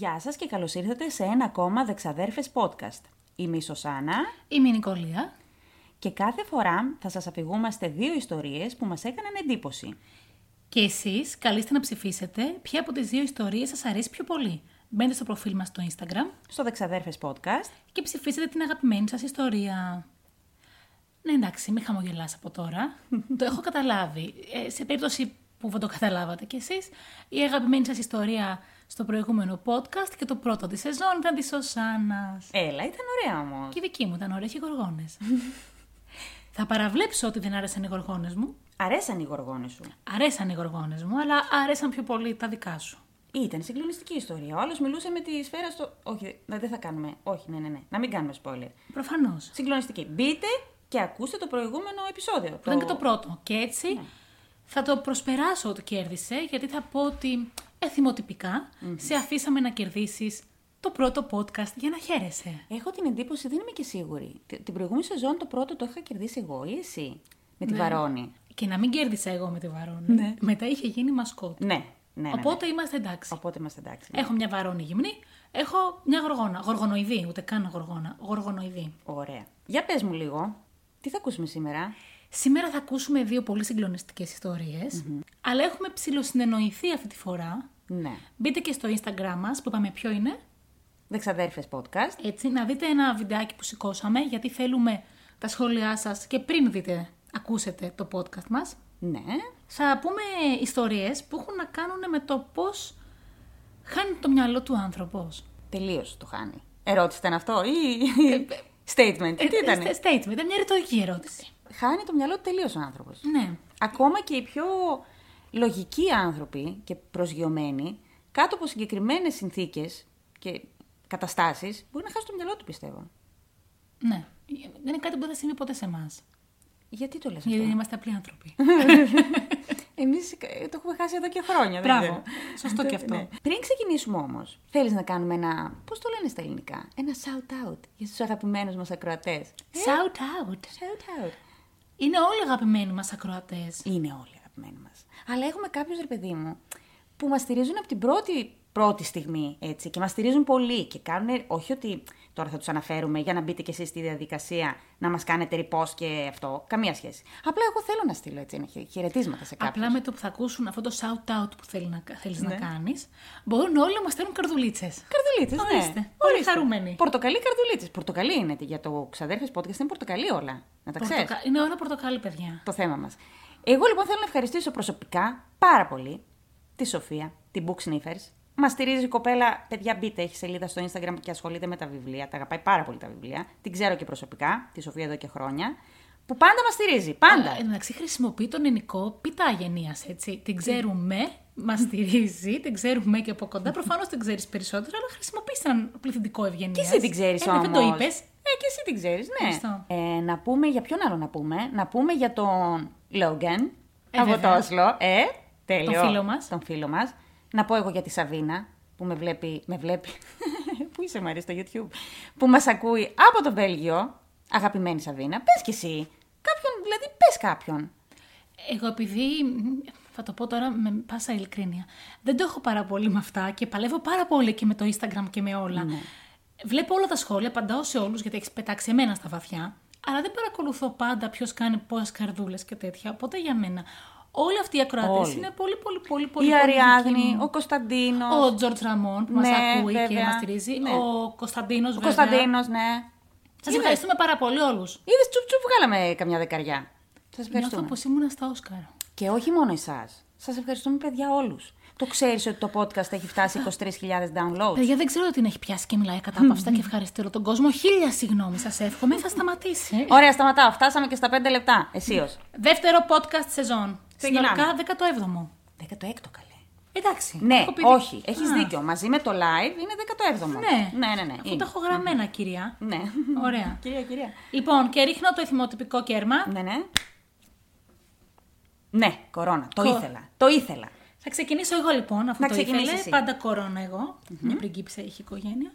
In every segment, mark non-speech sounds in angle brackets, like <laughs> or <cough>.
Γεια σας και καλώς ήρθατε σε ένα ακόμα Δεξαδέρφες podcast. Είμαι η Σωσάνα Είμαι η Νικολία. και κάθε φορά θα σας αφηγούμαστε δύο ιστορίες που μας έκαναν εντύπωση. Και εσείς καλείστε να ψηφίσετε ποια από τις δύο ιστορίες σας αρέσει πιο πολύ. Μπαίνετε στο προφίλ μας στο Instagram Στο Δεξαδέρφες podcast, και ψηφίσετε την αγαπημένη σας ιστορία. Ναι, εντάξει, μην χαμογελάς από τώρα. <laughs> το έχω καταλάβει. Ε, σε περίπτωση που δεν το καταλάβατε κι εσείς, η αγαπημένη σας ιστορία στο προηγούμενο podcast και το πρώτο της σεζόν ήταν της Σωσάνας. έλα ήταν ωραία όμως. Και η δική μου ήταν ωραία και οι γοργόνες. <laughs> Θα παραβλέψω ότι δεν άρεσαν οι γοργόνες μου. Αρέσαν οι γοργόνες σου. Αρέσαν οι γοργόνες μου, αλλά άρεσαν πιο πολύ τα δικά σου. Ήταν συγκλονιστική ιστορία. Ο άλλος μιλούσε με τη σφαίρα στο... Όχι, δεν θα κάνουμε. Όχι, ναι, ναι, ναι. Να μην κάνουμε spoiler. Προφανώς. Συγκλονιστική. Μπείτε και ακούστε το προηγούμενο επεισόδιο. Που ήταν και το πρώτο. Και έτσι θα το προσπεράσω ότι κέρδισε, γιατί θα πω ότι εθιμοτυπικά σε αφήσαμε να κερδίσεις το πρώτο podcast για να χαίρεσαι. Έχω την εντύπωση, δεν είμαι και σίγουρη. Τη- Την προηγούμενη σεζόν το πρώτο το είχα κερδίσει εγώ ή εσύ. Με τη Βαρόνη. Και να μην κέρδισα εγώ με τη Βαρόνη. Ναι. Μετά είχε γίνει μασκότ. Ναι, ναι, ναι. ναι. Οπότε είμαστε εντάξει. Οπότε είμαστε εντάξει. ναι. Έχω μια Βαρόνη γυμνή, έχω μια γοργόνα. Γοργονοειδή, ούτε καν γοργόνα. Γοργονοειδή. Ωραία. Για πες μου λίγο, τι θα ακούσουμε σήμερα; Σήμερα θα ακούσουμε δύο πολύ συγκλονιστικές ιστορίες, αλλά έχουμε ψηλοσυνεννοηθεί αυτή τη φορά. Ναι. Μπείτε και στο Instagram μας, που είπαμε ποιο είναι, Δεξαδέρφες podcast. έτσι, να δείτε ένα βιντεάκι που σηκώσαμε, γιατί θέλουμε τα σχόλιά σας και πριν δείτε, ακούσετε το podcast μας. Ναι. Θα πούμε ιστορίες που έχουν να κάνουν με το πώς χάνει το μυαλό του άνθρωπος. Τελείως το χάνει. Ερώτηση ήταν αυτό ή statement; τι ήταν. Ε, statement, ήταν μια ρητορική ερώτηση. Χάνει το μυαλό του τελείως ο άνθρωπος. Ναι. Ακόμα και οι πιο λογικοί άνθρωποι και προσγειωμένοι, κάτω από συγκεκριμένες συνθήκες και καταστάσεις, μπορεί να χάσει το μυαλό του, πιστεύω. Ναι. Δεν είναι κάτι που δεν θα συμβεί ποτέ σε εμάς. Γιατί το λες Γιατί αυτό; είμαστε απλοί άνθρωποι. <laughs> Εμείς ε, το έχουμε χάσει εδώ και χρόνια. δεν Μπράβο. ξέρω. Σωστό και αυτό. Ναι. Πριν ξεκινήσουμε όμως, θέλεις να κάνουμε ένα, πώς το λένε στα ελληνικά, ένα shout-out για τους αγαπημένους μας ακροατές. Shout out. Shout-out. Είναι όλοι αγαπημένοι μας ακροατές. Είναι όλοι αγαπημένοι μας. Αλλά έχουμε κάποιους, ρε παιδί μου, που μας στηρίζουν από την πρώτη, πρώτη στιγμή, έτσι, και μας στηρίζουν πολύ και κάνουν, όχι ότι τώρα θα τους αναφέρουμε για να μπείτε κι εσείς στη διαδικασία να μας κάνετε repost και αυτό, καμία σχέση. Απλά εγώ θέλω να στείλω έτσι ένα χαι- χαιρετίσματα σε κάποιους. Απλά με το που θα ακούσουν αυτό το shout out που θέλει να, θέλεις Ναι. να κάνεις, μπορούν όλοι να μας στέλνουν καρδουλίτσες. Καρδουλίτσες, ναι. Ορίστε, πολύ Ορίστε. χαρούμενοι. Πορτοκαλί καρδουλίτσες. Πορτοκαλί είναι για το ξαδέρφες podcast, είναι πορτοκαλί όλα. Να τα ξέρεις. Πορτοκα- Είναι όλα πορτοκάλι, παιδιά. το θέμα μας. Εγώ λοιπόν θέλω να ευχαριστήσω προσωπικά πάρα πολύ τη Σοφία, την Book Sniffers. Μας στηρίζει η κοπέλα, παιδιά μπείτε, έχει σελίδα στο Instagram και ασχολείται με τα βιβλία. Τα αγαπάει πάρα πολύ τα βιβλία. Την ξέρω και προσωπικά, τη Σοφία εδώ και χρόνια. Που πάντα μας στηρίζει, πάντα. Ε, Εν τω μεταξύ χρησιμοποιεί τον ελληνικό πίτα αγενεία, έτσι. Την ξέρουμε, μας στηρίζει, την ξέρουμε και από κοντά. Προφανώς την ξέρεις περισσότερο, αλλά χρησιμοποιείς έναν πληθυντικό ευγενίας. Και εσύ την ξέρεις ε, όμω. Δεν το είπες. Ε, και εσύ την ξέρεις, ναι. Ευχαριστώ. Ε, να πούμε για ποιον άλλο να πούμε; Να πούμε για τον Λόγκαν Ε, από βέβαια. το Όσλο. Ε, τέλειο. Τον φίλο μας. Τον φίλο μας. Να πω εγώ για τη Σαβίνα που με βλέπει. Με βλέπει. <laughs> Πού είσαι Μαρή στο YouTube. Που μας ακούει από το Βέλγιο. Αγαπημένη Σαβίνα. Πες κι εσύ. Κάποιον, δηλαδή πες κάποιον. Εγώ επειδή, θα το πω τώρα με πάσα ειλικρίνεια, δεν το έχω πάρα πολύ με αυτά και παλεύω πάρα πολύ και με το Instagram και με όλα. Ναι. Βλέπω όλα τα σχόλια, απαντάω σε όλους γιατί έχεις πετάξει εμένα στα βαθιά, αλλά δεν παρακολουθώ πάντα ποιος κάνει πόσε καρδούλες και τέτοια. Οπότε για μένα όλοι αυτοί οι ακροατές Όλοι. είναι πολύ πολύ πολύ πολύ η πολύ Αριάδνη, δικοί μου. ο Κωνσταντίνος. Ο Τζορτ Ραμόν που μας Ναι, ακούει και βέβαια. μας στηρίζει. Ναι. Ο Κωνσταντίνος Ο βέβαια. Κωνσταντίνος, ναι. Σας Είδες. ευχαριστούμε πάρα πολύ όλους. Είδες τσουπ τσουπ βγάλαμε καμιά δεκαριά. Σας Νιώθω ευχαριστούμε. πως ήμουν στα Όσκαρ. Και όχι μόνο εσάς. Σας ευχαριστούμε, παιδιά, όλους. Το ξέρεις ότι το podcast έχει φτάσει 23.000 downloads. Παιδιά, δεν ξέρω τι την έχει πιάσει και μιλάει κατάπαυστα και ευχαριστεί όλο τον κόσμο. Χίλια συγγνώμη, σας εύχομαι. Θα σταματήσει. Ωραία, σταματάω. Φτάσαμε και στα 5 λεπτά. Εσείω. Δεύτερο podcast σεζόν. Ξεκινάμε. Συνολικά 17ο. 16ο καλέ. Εντάξει. Ναι, έχω πει- όχι, έχεις Α, δίκιο. Μαζί με το live είναι 17ο. Ναι, ναι, ναι. ναι. Αφού είναι. τα έχω γραμμένα, κυρία. Ναι. Ωραία. <laughs> κυρία, κυρία. Λοιπόν, και ρίχνω το εθιμοτυπικό κέρμα. Ναι, ναι. Ναι, κορώνα. Το Κο- ήθελα. Το ήθελα. Θα ξεκινήσω εγώ λοιπόν, αφού Να το ξεκινήσεις ήθελε. εσύ. Πάντα κορώνα εγώ. Μια πριγκίπισσα έχει οικογένεια.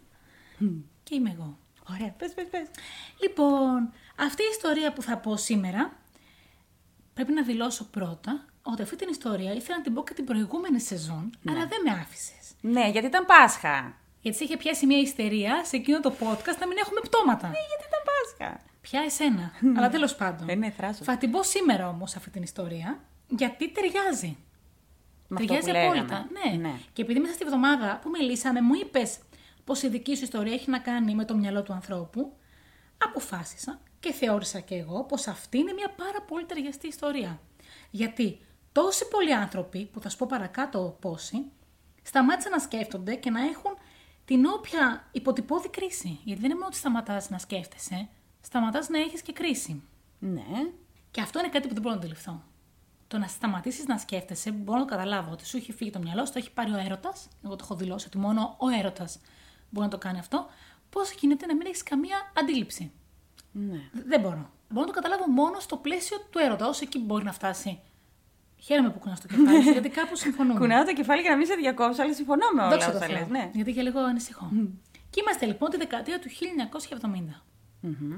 Και είμαι εγώ. Ωραία, πες, πες, πες. Λοιπόν, αυτή η ιστορία που θα πω σήμερα, πρέπει να δηλώσω πρώτα ότι αυτή την ιστορία ήθελα να την πω και την προηγούμενη σεζόν, αλλά δεν με άφησες. Ναι, γιατί ήταν Πάσχα. Γιατί σε είχε πιάσει μια ιστερία σε εκείνο το podcast να μην έχουμε πτώματα. Ε, γιατί ήταν Πάσχα. Πια εσένα. <laughs> Αλλά τέλος πάντων. Ε, ναι, θράσος. Θα την πω σήμερα όμως αυτή την ιστορία, γιατί ταιριάζει. Με αυτό ταιριάζει που λέγαμε. απόλυτα. Ναι. Ναι. Και επειδή μέσα στη βδομάδα που μιλήσαμε, μου είπες πως η δική σου ιστορία έχει να κάνει με το μυαλό του ανθρώπου, αποφάσισα και θεώρησα και εγώ πως αυτή είναι μια πάρα πολύ ταιριαστή ιστορία. Γιατί τόσοι πολλοί άνθρωποι, που θα σου πω παρακάτω πόσοι, σταμάτησαν να σκέφτονται και να έχουν την όποια υποτυπώδη κρίση. Γιατί δεν είναι μόνο ότι σταματάς να σκέφτεσαι, σταματάς να έχεις και κρίση. Ναι. Και αυτό είναι κάτι που δεν μπορώ να αντιληφθώ. Το να σταματήσεις να σκέφτεσαι, μπορώ να το καταλάβω ότι σου έχει φύγει το μυαλό, σου το έχει πάρει ο έρωτας. Εγώ το έχω δηλώσει ότι μόνο ο έρωτας μπορεί να το κάνει αυτό. Πώς γίνεται να μην έχεις καμία αντίληψη; Ναι. Δ- Δεν μπορώ. Μπορώ να το καταλάβω μόνο στο πλαίσιο του έρωτα, όσο εκεί μπορεί να φτάσει. Χαίρομαι που κουνά το κεφάλι σου, γιατί κάπου συμφωνούμε. <laughs> Κουνάω το κεφάλι για να μην σε διακόψω, αλλά συμφωνώ με όλα Δόξα τω όσα Θεώ. λες. Ναι. Γιατί και λίγο ανησυχώ. Και είμαστε λοιπόν τη δεκαετία του 1970.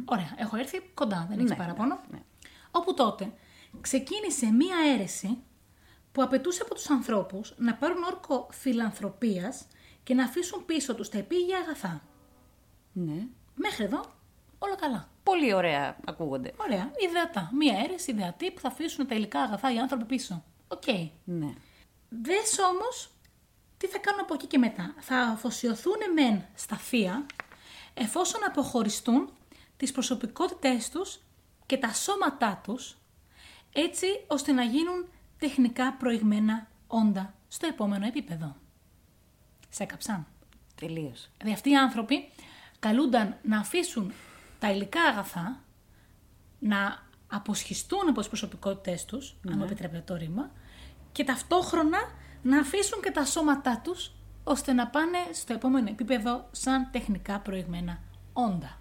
Ωραία, έχω έρθει κοντά, δεν έχει Ναι, παραπάνω. ναι. Όπου τότε ξεκίνησε μία αίρεση που απαιτούσε από τους ανθρώπους να πάρουν όρκο φιλανθρωπίας και να αφήσουν πίσω τους τα επίγεια αγαθά. ναι. Μέχρι εδώ όλα καλά. Πολύ ωραία ακούγονται. Ωραία, ιδεατά. Μία αίρεση ιδεατή που θα αφήσουν τα υλικά αγαθά οι άνθρωποι πίσω. Οκ. Ναι. Δες όμως τι θα κάνουν από εκεί και μετά. Θα αφοσιωθούν μεν στα θεία εφόσον αποχωριστούν τις προσωπικότητές τους και τα σώματά τους έτσι ώστε να γίνουν τεχνικά προηγμένα όντα στο επόμενο επίπεδο. Σε έκαψαν. Τελείως. Δηλαδή αυτοί οι άνθρωποι καλούνταν να αφήσουν τα υλικά αγαθά, να αποσχιστούν από τις προσωπικότητές τους, αν μου επιτρέπετε το ρήμα, και ταυτόχρονα να αφήσουν και τα σώματά τους, ώστε να πάνε στο επόμενο επίπεδο σαν τεχνικά προηγμένα όντα.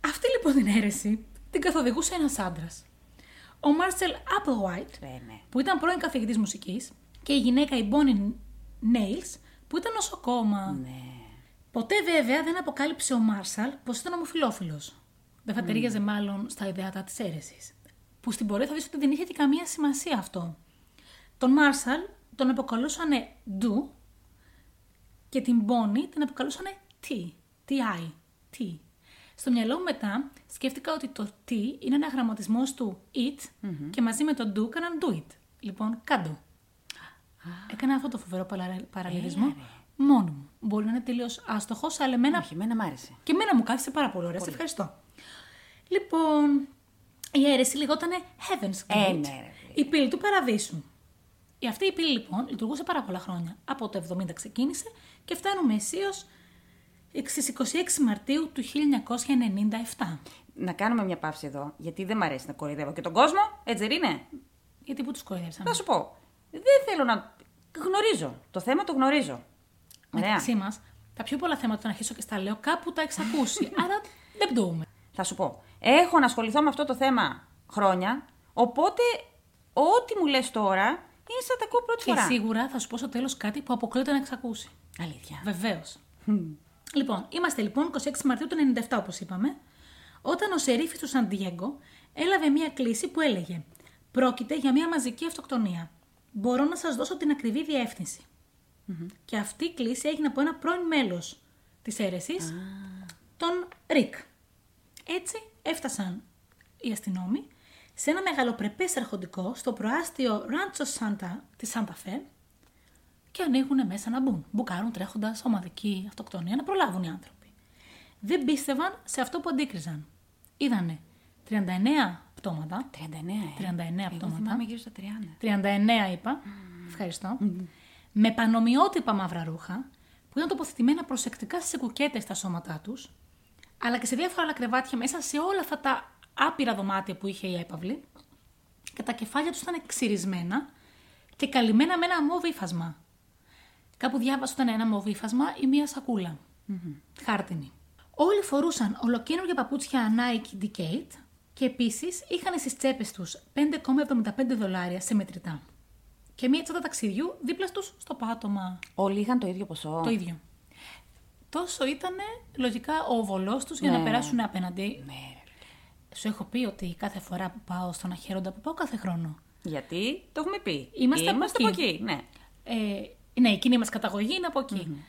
Αυτή λοιπόν την αίρεση την καθοδηγούσε ένας άντρας. Ο Μάρσελ Applewhite, Ε, ναι. που ήταν πρώην καθηγητής μουσικής, και η γυναίκα η Bonnie Nails, που ήταν νοσοκόμα. Ναι. Ποτέ βέβαια δεν αποκάλυψε ο Μάρσαλ πως ήταν ομοφυλόφιλος. Δεν θα ταιριάζε μάλλον στα ιδεάτα της αίρεσης. Που στην πορεία θα δεις ότι δεν είχε και καμία σημασία αυτό. Τον Μάρσαλ τον αποκαλούσανε Ντου και την Μπόνι την αποκαλούσανε Τι. Τι-I. Τι. Στο μυαλό μου μετά σκέφτηκα ότι το Τι είναι ένα γραμματισμός του It και μαζί με το Do έκαναν Do It. Λοιπόν, κάντο. Έκανα αυτό το φοβερό παρα- παραλληλισμό μόνο μου. Μπορεί να είναι τελείως άστοχος, αλλά εμένα Όχι, εμένα μ' άρεσε. και εμένα μου κάθισε πάρα πολύ ωραία. Σε ευχαριστώ. Λοιπόν, η αίρεση λεγόταν Heaven's Gate. Ε, ναι, ρε. η πύλη του παραδείσου. Η αυτή η πύλη λοιπόν λειτουργούσε πάρα πολλά χρόνια. Από το 70 ξεκίνησε και φτάνουμε αισίως στις 26 Μαρτίου του 1997. Να κάνουμε μια παύση εδώ, γιατί δεν μ' αρέσει να κοροϊδεύω και τον κόσμο, έτσι δεν είναι; Γιατί που τους κοροϊδεύσαν. Θα σου πω. Δεν θέλω να. Γνωρίζω. Το θέμα το γνωρίζω. Ωραία. Μεταξύ μας, τα πιο πολλά θέματα των αρχίσω και στα λέω κάπου τα εξακούσει. <laughs> άρα δεν πτωούμε. Θα σου πω. Έχω να ασχοληθώ με αυτό το θέμα χρόνια, οπότε ό,τι μου λες τώρα είναι σαν τα ακούω πρώτη Και φορά. σίγουρα θα σου πω στο τέλος κάτι που αποκλείεται να εξακούσει. Αλήθεια. Βεβαίως. Λοιπόν, είμαστε λοιπόν 26 Μαρτίου του 97, όπως είπαμε, όταν ο σερίφης του Σαντιέγκο έλαβε μία κλίση που έλεγε Πρόκειται για μία μαζική αυτοκτονία. Μπορώ να σας δώσω την ακριβή διεύθυνση». Και αυτή η κλίση έγινε από ένα πρώην μέλος της αίρεσης, τον Ρικ. Έτσι έφτασαν οι αστυνόμοι σε ένα μεγαλοπρεπές αρχοντικό στο προάστιο Ράντσο Σάντα της Σάντα Φε και ανοίγουν μέσα να μπουν. Μπουκάρουν τρέχοντας ομαδική αυτοκτονία να προλάβουν οι άνθρωποι. Δεν πίστευαν σε αυτό που αντίκριζαν. Είδανε 39 πτώματα. 39, ε. 39 Εγώ πτώματα. θυμάμαι γύρω στα 30. 39 είπα. Ευχαριστώ. Με πανομοιότυπα μαύρα ρούχα που ήταν τοποθετημένα προσεκτικά στις κουκέτες στα σώματά τους, αλλά και σε διάφορα άλλα κρεβάτια μέσα σε όλα αυτά τα άπειρα δωμάτια που είχε η έπαυλη και τα κεφάλια τους ήταν ξυρισμένα και καλυμμένα με ένα μόβ ύφασμα. Κάπου διάβασα ότι ήταν ένα μόβ ύφασμα ή μία σακούλα. Χάρτινη. Όλοι φορούσαν ολοκένουργια παπούτσια Nike Decade και επίσης είχαν στις τσέπες τους 5,75 δολάρια σε μετρητά. Και μία τσάντα ταξιδιού δίπλα του στο πάτωμα. Όλοι είχαν το ίδιο ποσό. Το ίδιο. Τόσο ήταν λογικά ο βολό τους για Ναι. να περάσουν απέναντι. Ναι, ρε. Σου έχω πει ότι κάθε φορά που πάω στον Αχαίροντα, που πάω κάθε χρόνο. Γιατί; Το έχουμε πει. Είμαστε από από εκεί. εκεί. Ναι. Ε, ναι, η κοινή μας καταγωγή είναι από εκεί.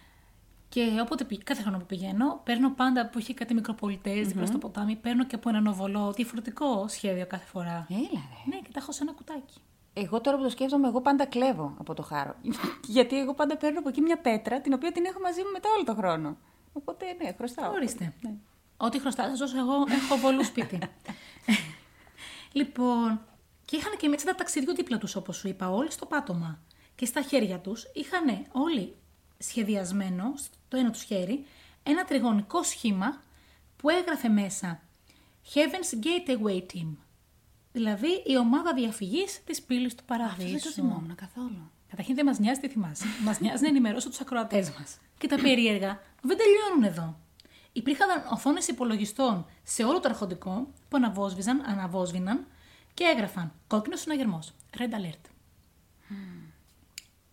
Και όποτε πη- κάθε χρόνο που πηγαίνω, παίρνω πάντα που έχει κάτι μικροπολιτές δίπλα στο ποτάμι, παίρνω και από έναν οβολό διαφορετικό σχέδιο κάθε φορά. Έλα, ρε. Ναι, και τα έχω σε ένα κουτάκι. Εγώ τώρα που το σκέφτομαι, εγώ πάντα κλέβω από το χάρο. <laughs> Γιατί εγώ πάντα παίρνω από εκεί μια πέτρα, την οποία την έχω μαζί μου μετά όλο το χρόνο. Οπότε, ναι, χρωστάω. Ορίστε. Ναι. Ό,τι χρωστά, σα δώσω εγώ, έχω βολού σπίτι. <laughs> λοιπόν, και είχαν και έτσι τα ταξίδια δίπλα τους, όπως σου είπα, όλοι στο πάτωμα. Και στα χέρια τους είχαν όλοι σχεδιασμένο, στο ένα τους χέρι, ένα τριγωνικό σχήμα που έγραφε μέσα Heaven's Gateway Team. Δηλαδή η ομάδα διαφυγής της πύλης του παραδείσου. Δεν το θυμόμουν καθόλου. Καταρχήν δεν μας νοιάζει τι θυμάσαι. μας νοιάζει να ενημερώσω τους ακροατές μας. Και τα περίεργα δεν τελειώνουν εδώ. Υπήρχαν οθόνες υπολογιστών σε όλο το αρχοντικό που αναβόσβηζαν, αναβόσβηναν και έγραφαν κόκκινος συναγερμό. Red alert.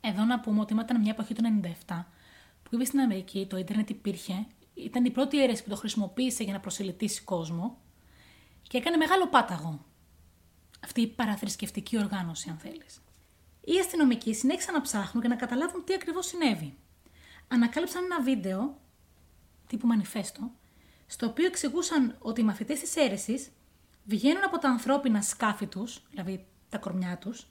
Εδώ να πούμε ότι ήταν μια εποχή του 97 που είπε στην Αμερική το ίντερνετ υπήρχε. Ήταν η πρώτη αίρεση που το χρησιμοποίησε για να προσελητήσει κόσμο και έκανε μεγάλο πάταγο. Αυτή η παραθρησκευτική οργάνωση, αν θέλεις. Οι αστυνομικοί συνέχισαν να ψάχνουν και να καταλάβουν τι ακριβώς συνέβη. Ανακάλυψαν ένα βίντεο, τύπου μανιφέστο, στο οποίο εξηγούσαν ότι οι μαθητές της αίρεσης βγαίνουν από τα ανθρώπινα σκάφη τους, δηλαδή τα κορμιά τους,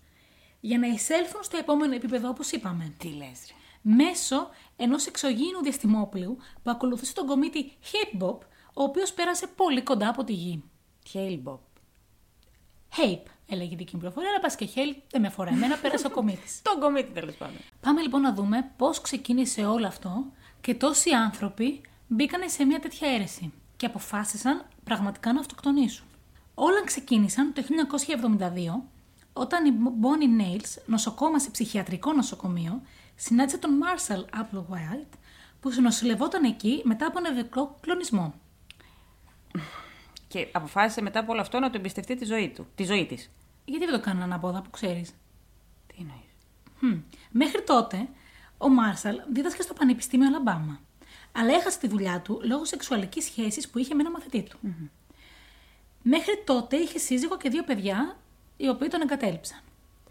για να εισέλθουν στο επόμενο επίπεδο, όπως είπαμε. Τι λες, ρε. Μέσω ενός εξωγήινου διαστημόπλου που ακολουθούσε τον κομίτη Hip Bop, ο οποίος πέρασε πολύ κοντά από τη γη. Χέιλμποπ. Hape, έλεγε η δική μου πληροφορία, αλλά πας και Χέλ δεν με αφορά. Εμένα πέρασε ο κομίτης. <laughs> Τον κομίτη τέλος πάντων. Πάμε λοιπόν να δούμε πώς ξεκίνησε όλο αυτό και τόσοι άνθρωποι μπήκαν σε μια τέτοια αίρεση και αποφάσισαν πραγματικά να αυτοκτονήσουν. Όλα ξεκίνησαν το 1972 όταν η Bonnie Nails, νοσοκόμα σε ψυχιατρικό νοσοκομείο, συνάντησε τον Marshall Applewhite που νοσηλευόταν εκεί μετά από νευρικό κλονισμό. Και αποφάσισε μετά από όλο αυτό να του εμπιστευτεί τη ζωή του. Τη ζωή της. Γιατί δεν το κάνανε ανάποδα που ξέρεις. Τι εννοείς; Χμ. Μέχρι τότε, ο Μάρσαλ δίδασκε στο Πανεπιστήμιο Αλαμπάμα. Αλλά έχασε τη δουλειά του λόγω σεξουαλικής σχέσης που είχε με ένα μαθητή του. Μέχρι τότε είχε σύζυγο και δύο παιδιά, οι οποίοι τον εγκατέλειψαν.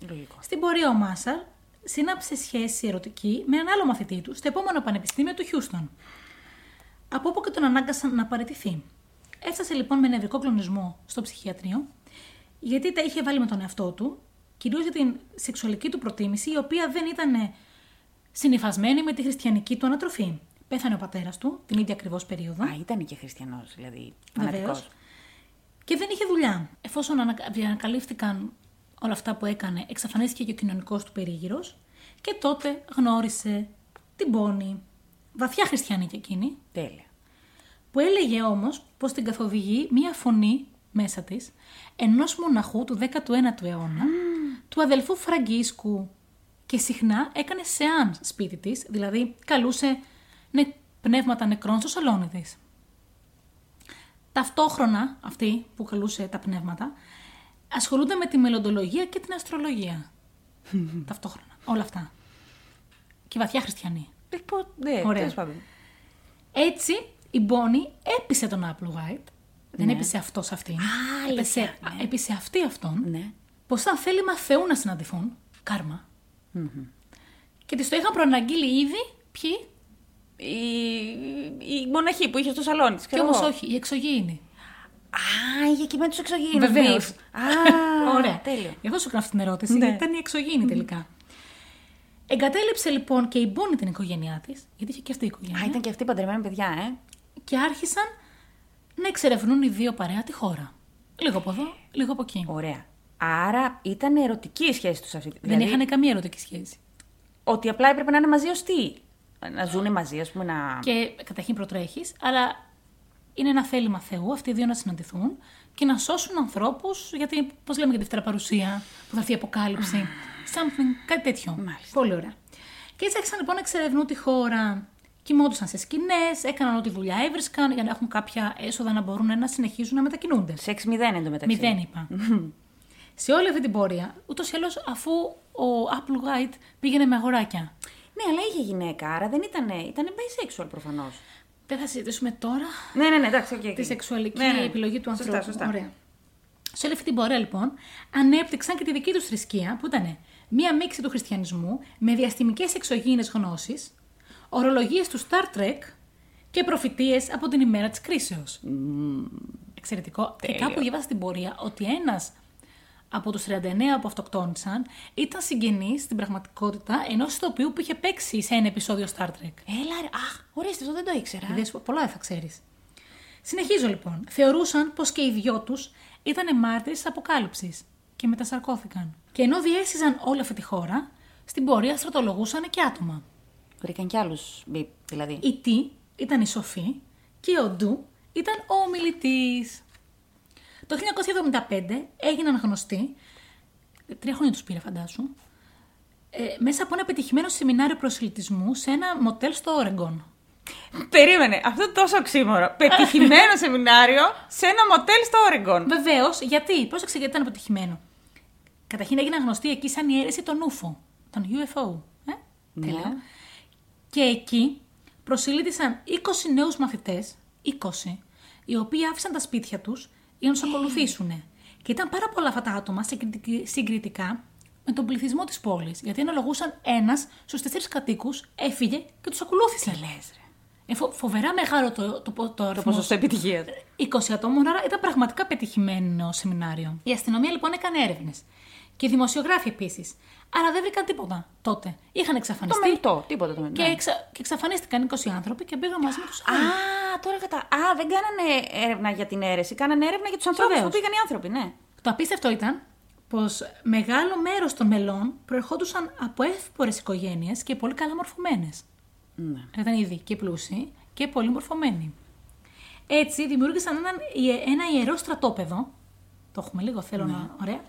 Λογικό. Στην πορεία ο Μάρσαλ σύναψε σχέση ερωτική με έναν άλλο μαθητή του στο επόμενο πανεπιστήμιο του Χιούστον. Από όπου και τον ανάγκασαν να παραιτηθεί. Έφτασε λοιπόν με νευρικό κλονισμό στο ψυχιατρίο, γιατί τα είχε βάλει με τον εαυτό του, κυρίως για την σεξουαλική του προτίμηση, η οποία δεν ήταν συνυφασμένη με τη χριστιανική του ανατροφή. Πέθανε ο πατέρας του την ίδια ακριβώς περίοδο. Α, ήταν και χριστιανός, δηλαδή. Βεβαίως. Φανατικός. Και δεν είχε δουλειά. Εφόσον ανα- ανακαλύφθηκαν όλα αυτά που έκανε, εξαφανίστηκε και ο κοινωνικός του περίγυρος και τότε γνώρισε την Πόνη, βαθιά χριστιανή και εκείνη, Τέλεια. Που έλεγε όμως πως την καθοδηγεί μία φωνή μέσα της ενός μοναχού του 19ου αιώνα, του αδελφού Φραγκίσκου και συχνά έκανε σεάν σπίτι της, δηλαδή καλούσε νε, πνεύματα νεκρών στο σαλόνι της. Ταυτόχρονα αυτή που καλούσε τα πνεύματα ασχολούνται με τη μελλοντολογία και την αστρολογία. <laughs> Ταυτόχρονα. Όλα αυτά. Και βαθιά χριστιανή. Λοιπόν, ναι, Ωραία. τέλος πάντων. Έτσι, η Μπόνι έπεισε τον Applewhite. Δεν Ναι. έπεισε αυτός αυτήν. Α, έπεισε, αλήθεια, ναι. έπεισε αυτή αυτόν. Ναι. Πως ήταν θέλημα Θεού να συναντηθούν. Κάρμα. Και της το είχαν προαναγγείλει ήδη. Ποιοι; Η, η μοναχή που είχε στο σαλόνι της. Και όμως όχι, οι εξωγήινοι. Α, είχε και με τους εξωγήινους. Βεβαίως. Α, <laughs> Ωραία. Τέλειο. Εγώ σου κάνω αυτή την ερώτηση, Ναι. γιατί ήταν η εξωγήινη τελικά. Εγκατέλειψε λοιπόν και η Μπόνι την οικογένειά της, γιατί είχε και αυτή η οικογένεια. Α, ήταν και αυτή παντρεμένη παιδιά, ε. Και άρχισαν να εξερευνούν οι δύο παρέα τη χώρα. Λίγο από εδώ, λίγο από εκεί. Ωραία. Άρα ήταν ερωτική η σχέση τους αυτή. Δεν Δηλαδή, είχαν καμία ερωτική σχέση. Ότι απλά έπρεπε να είναι μαζί ως τι; Να ζουν μαζί, ας πούμε, να. Και καταρχήν προτρέχεις, αλλά είναι ένα θέλημα Θεού αυτοί οι δύο να συναντηθούν και να σώσουν ανθρώπους. Γιατί, πώς λέμε για τη δεύτερα παρουσία, που θα έρθει η αποκάλυψη. <sighs> Something, κάτι τέτοιο. Μάλιστα. Πολύ ωραία. Και έτσι άρχισαν λοιπόν να εξερευνούν τη χώρα. Κοιμόντουσαν σε σκηνές, έκαναν ό,τι δουλειά έβρισκαν για να έχουν κάποια έσοδα να μπορούν να συνεχίζουν να μετακινούνται. Σεξ μηδέν εντωμεταξύ. Μηδέν είπα. <laughs> σε όλη αυτή την πορεία, ούτως ή άλλως, αφού ο Applewhite πήγαινε με αγοράκια. Ναι, αλλά είχε γυναίκα, άρα δεν ήταν. ήταν bisexual προφανώς. Δεν θα συζητήσουμε τώρα Ναι, ναι, ναι, εντάξει, OK. OK. τη σεξουαλική Ναι, ναι. επιλογή του Σωστά, ανθρώπου. σωστά. Ωραία. Σε όλη αυτή την πορεία, λοιπόν, ανέπτυξαν και τη δική τους θρησκεία, που ήταν μία μίξη του χριστιανισμού με διαστημικές εξωγήινες γνώσεις, ορολογίες του Star Trek και προφητείες από την ημέρα της κρίσεως. Εξαιρετικό. Και κάπου διάβασα στην πορεία ότι ένας από τους 39 που αυτοκτόνησαν ήταν συγγενής στην πραγματικότητα ενός ηθοποιού που είχε παίξει σε ένα επεισόδιο Star Trek. Έλα, ρε. Αχ, ορίστε, αυτό δεν το ήξερα. Είδες, πολλά δεν θα ξέρεις. Συνεχίζω λοιπόν. Θεωρούσαν πως και οι δυο τους ήταν μάρτυρες της αποκάλυψης και μετασαρκώθηκαν. Και ενώ διέσυζαν όλη αυτή τη χώρα, στην πορεία στρατολογούσαν και άτομα. Βρήκαν κι άλλους μπιπ, δηλαδή. Η Τι ήταν η Σοφή και ο Ντου ήταν ο ομιλητής. Το 1975 έγιναν γνωστοί, τρία χρόνια τους πήρε φαντάσου, ε, μέσα από ένα πετυχημένο σεμινάριο προσελητισμού σε ένα μοτέλ στο Όρεγκον. Περίμενε, αυτό τόσο οξύμορο. <laughs> Πετυχημένο σεμινάριο σε ένα μοτέλ στο Όρεγκον. Βεβαίως, γιατί, πρόσεξε γιατί ήταν πετυχημένο. Καταρχήν έγιναν γνωστοί εκεί σαν η αίρεση των UFO, των UFO. Ε; Ναι. Τέλειο. Και εκεί προσελήφθησαν 20 νέους μαθητές, 20, οι οποίοι άφησαν τα σπίτια τους για να τους ακολουθήσουν. Και ήταν πάρα πολλά αυτά τα άτομα συγκριτικ- συγκριτικά με τον πληθυσμό της πόλης. Γιατί αναλογούσαν ένας στους τέσσερις κατοίκους έφυγε και τους ακολούθησε. Τι λες, ρε. Ε, φο- φοβερά μεγάλο το, το, το, το Το αριθμός. ποσοστό επιτυχίας. 20 ατόμων, άρα ήταν πραγματικά πετυχημένο σεμινάριο. Η αστυνομία λοιπόν έκανε έρευνες. Και οι δημοσιογράφοι επίσης. Άρα δεν βρήκαν τίποτα τότε. Είχαν Το εξαφανιστεί. μελτό, τίποτα το μελτό. Και, εξα... και εξαφανίστηκαν 20 άνθρωποι και πήγαν μαζί με τους άλλους. Α, τώρα κατα... Α, δεν κάνανε έρευνα για την αίρεση, κάνανε έρευνα για τους ανθρώπους Βεβαίως. που πήγαν οι άνθρωποι, ναι. Το απίστευτο ήταν πως μεγάλο μέρος των μελών προερχόντουσαν από εύπορες οικογένειες και πολύ καλά μορφωμένες. ναι. Ήταν ήδη και πλούσιοι και πολύ μορφωμένοι. Έτσι δημιούργησαν έναν, ιε- ένα ιερό στρατόπεδο, το έχουμε λίγο, θέλω να, ωραία,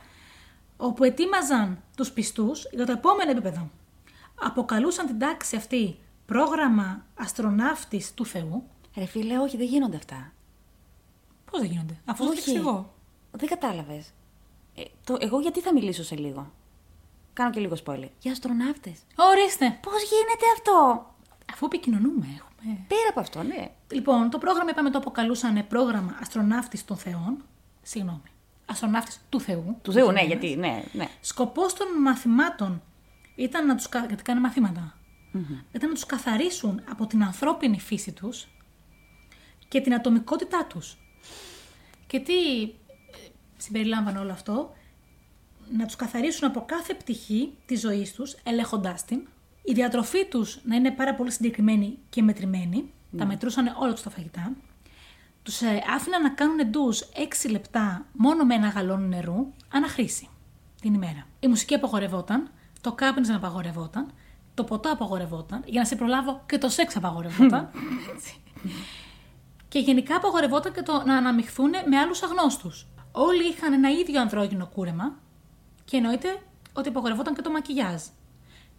όπου ετοίμαζαν τους πιστούς για το επόμενο επίπεδο. Αποκαλούσαν την τάξη αυτή πρόγραμμα αστροναύτης του Θεού. Ρε φίλε, όχι, δεν γίνονται αυτά. Πώς δεν γίνονται, αφού δεν όχι. εξηγώ. Δεν κατάλαβες. Ε, το, εγώ γιατί θα μιλήσω σε λίγο; Κάνω και λίγο spoiler. Για αστροναύτες. Ορίστε, Πώς γίνεται αυτό; αφού επικοινωνούμε έχουμε. Πέρα από αυτό, ναι. Λοιπόν, το πρόγραμμα είπαμε το αποκαλούσαν πρόγραμμα αστροναύτης των Θεών. Συγγνώμη. Αστροναύτης του Θεού. Του Θεού, ναι, γιατί, ναι, ναι. Σκοπός των μαθημάτων ήταν να τους, κα- γιατί κάνουν μαθήματα, ήταν να τους καθαρίσουν από την ανθρώπινη φύση τους και την ατομικότητά τους. Και τι ε, συμπεριλάμβανε όλο αυτό, να τους καθαρίσουν από κάθε πτυχή της ζωής τους, ελέγχοντάς την, η διατροφή τους να είναι πάρα πολύ συγκεκριμένη και μετρημένη, τα μετρούσαν όλα τους τα φαγητά, τους ε, άφηναν να κάνουν ντους 6 λεπτά μόνο με ένα γαλόνι νερού, ανά χρήση την ημέρα. Η μουσική απαγορευόταν, το κάπνισμα απαγορευόταν, το ποτό απαγορευόταν, για να σε προλάβω και το σεξ απαγορευόταν. <laughs> και γενικά απαγορευόταν και το να αναμειχθούν με άλλους αγνώστους. Όλοι είχαν ένα ίδιο ανδρόγυνο κούρεμα και εννοείται ότι απαγορευόταν και το μακιγιάζ.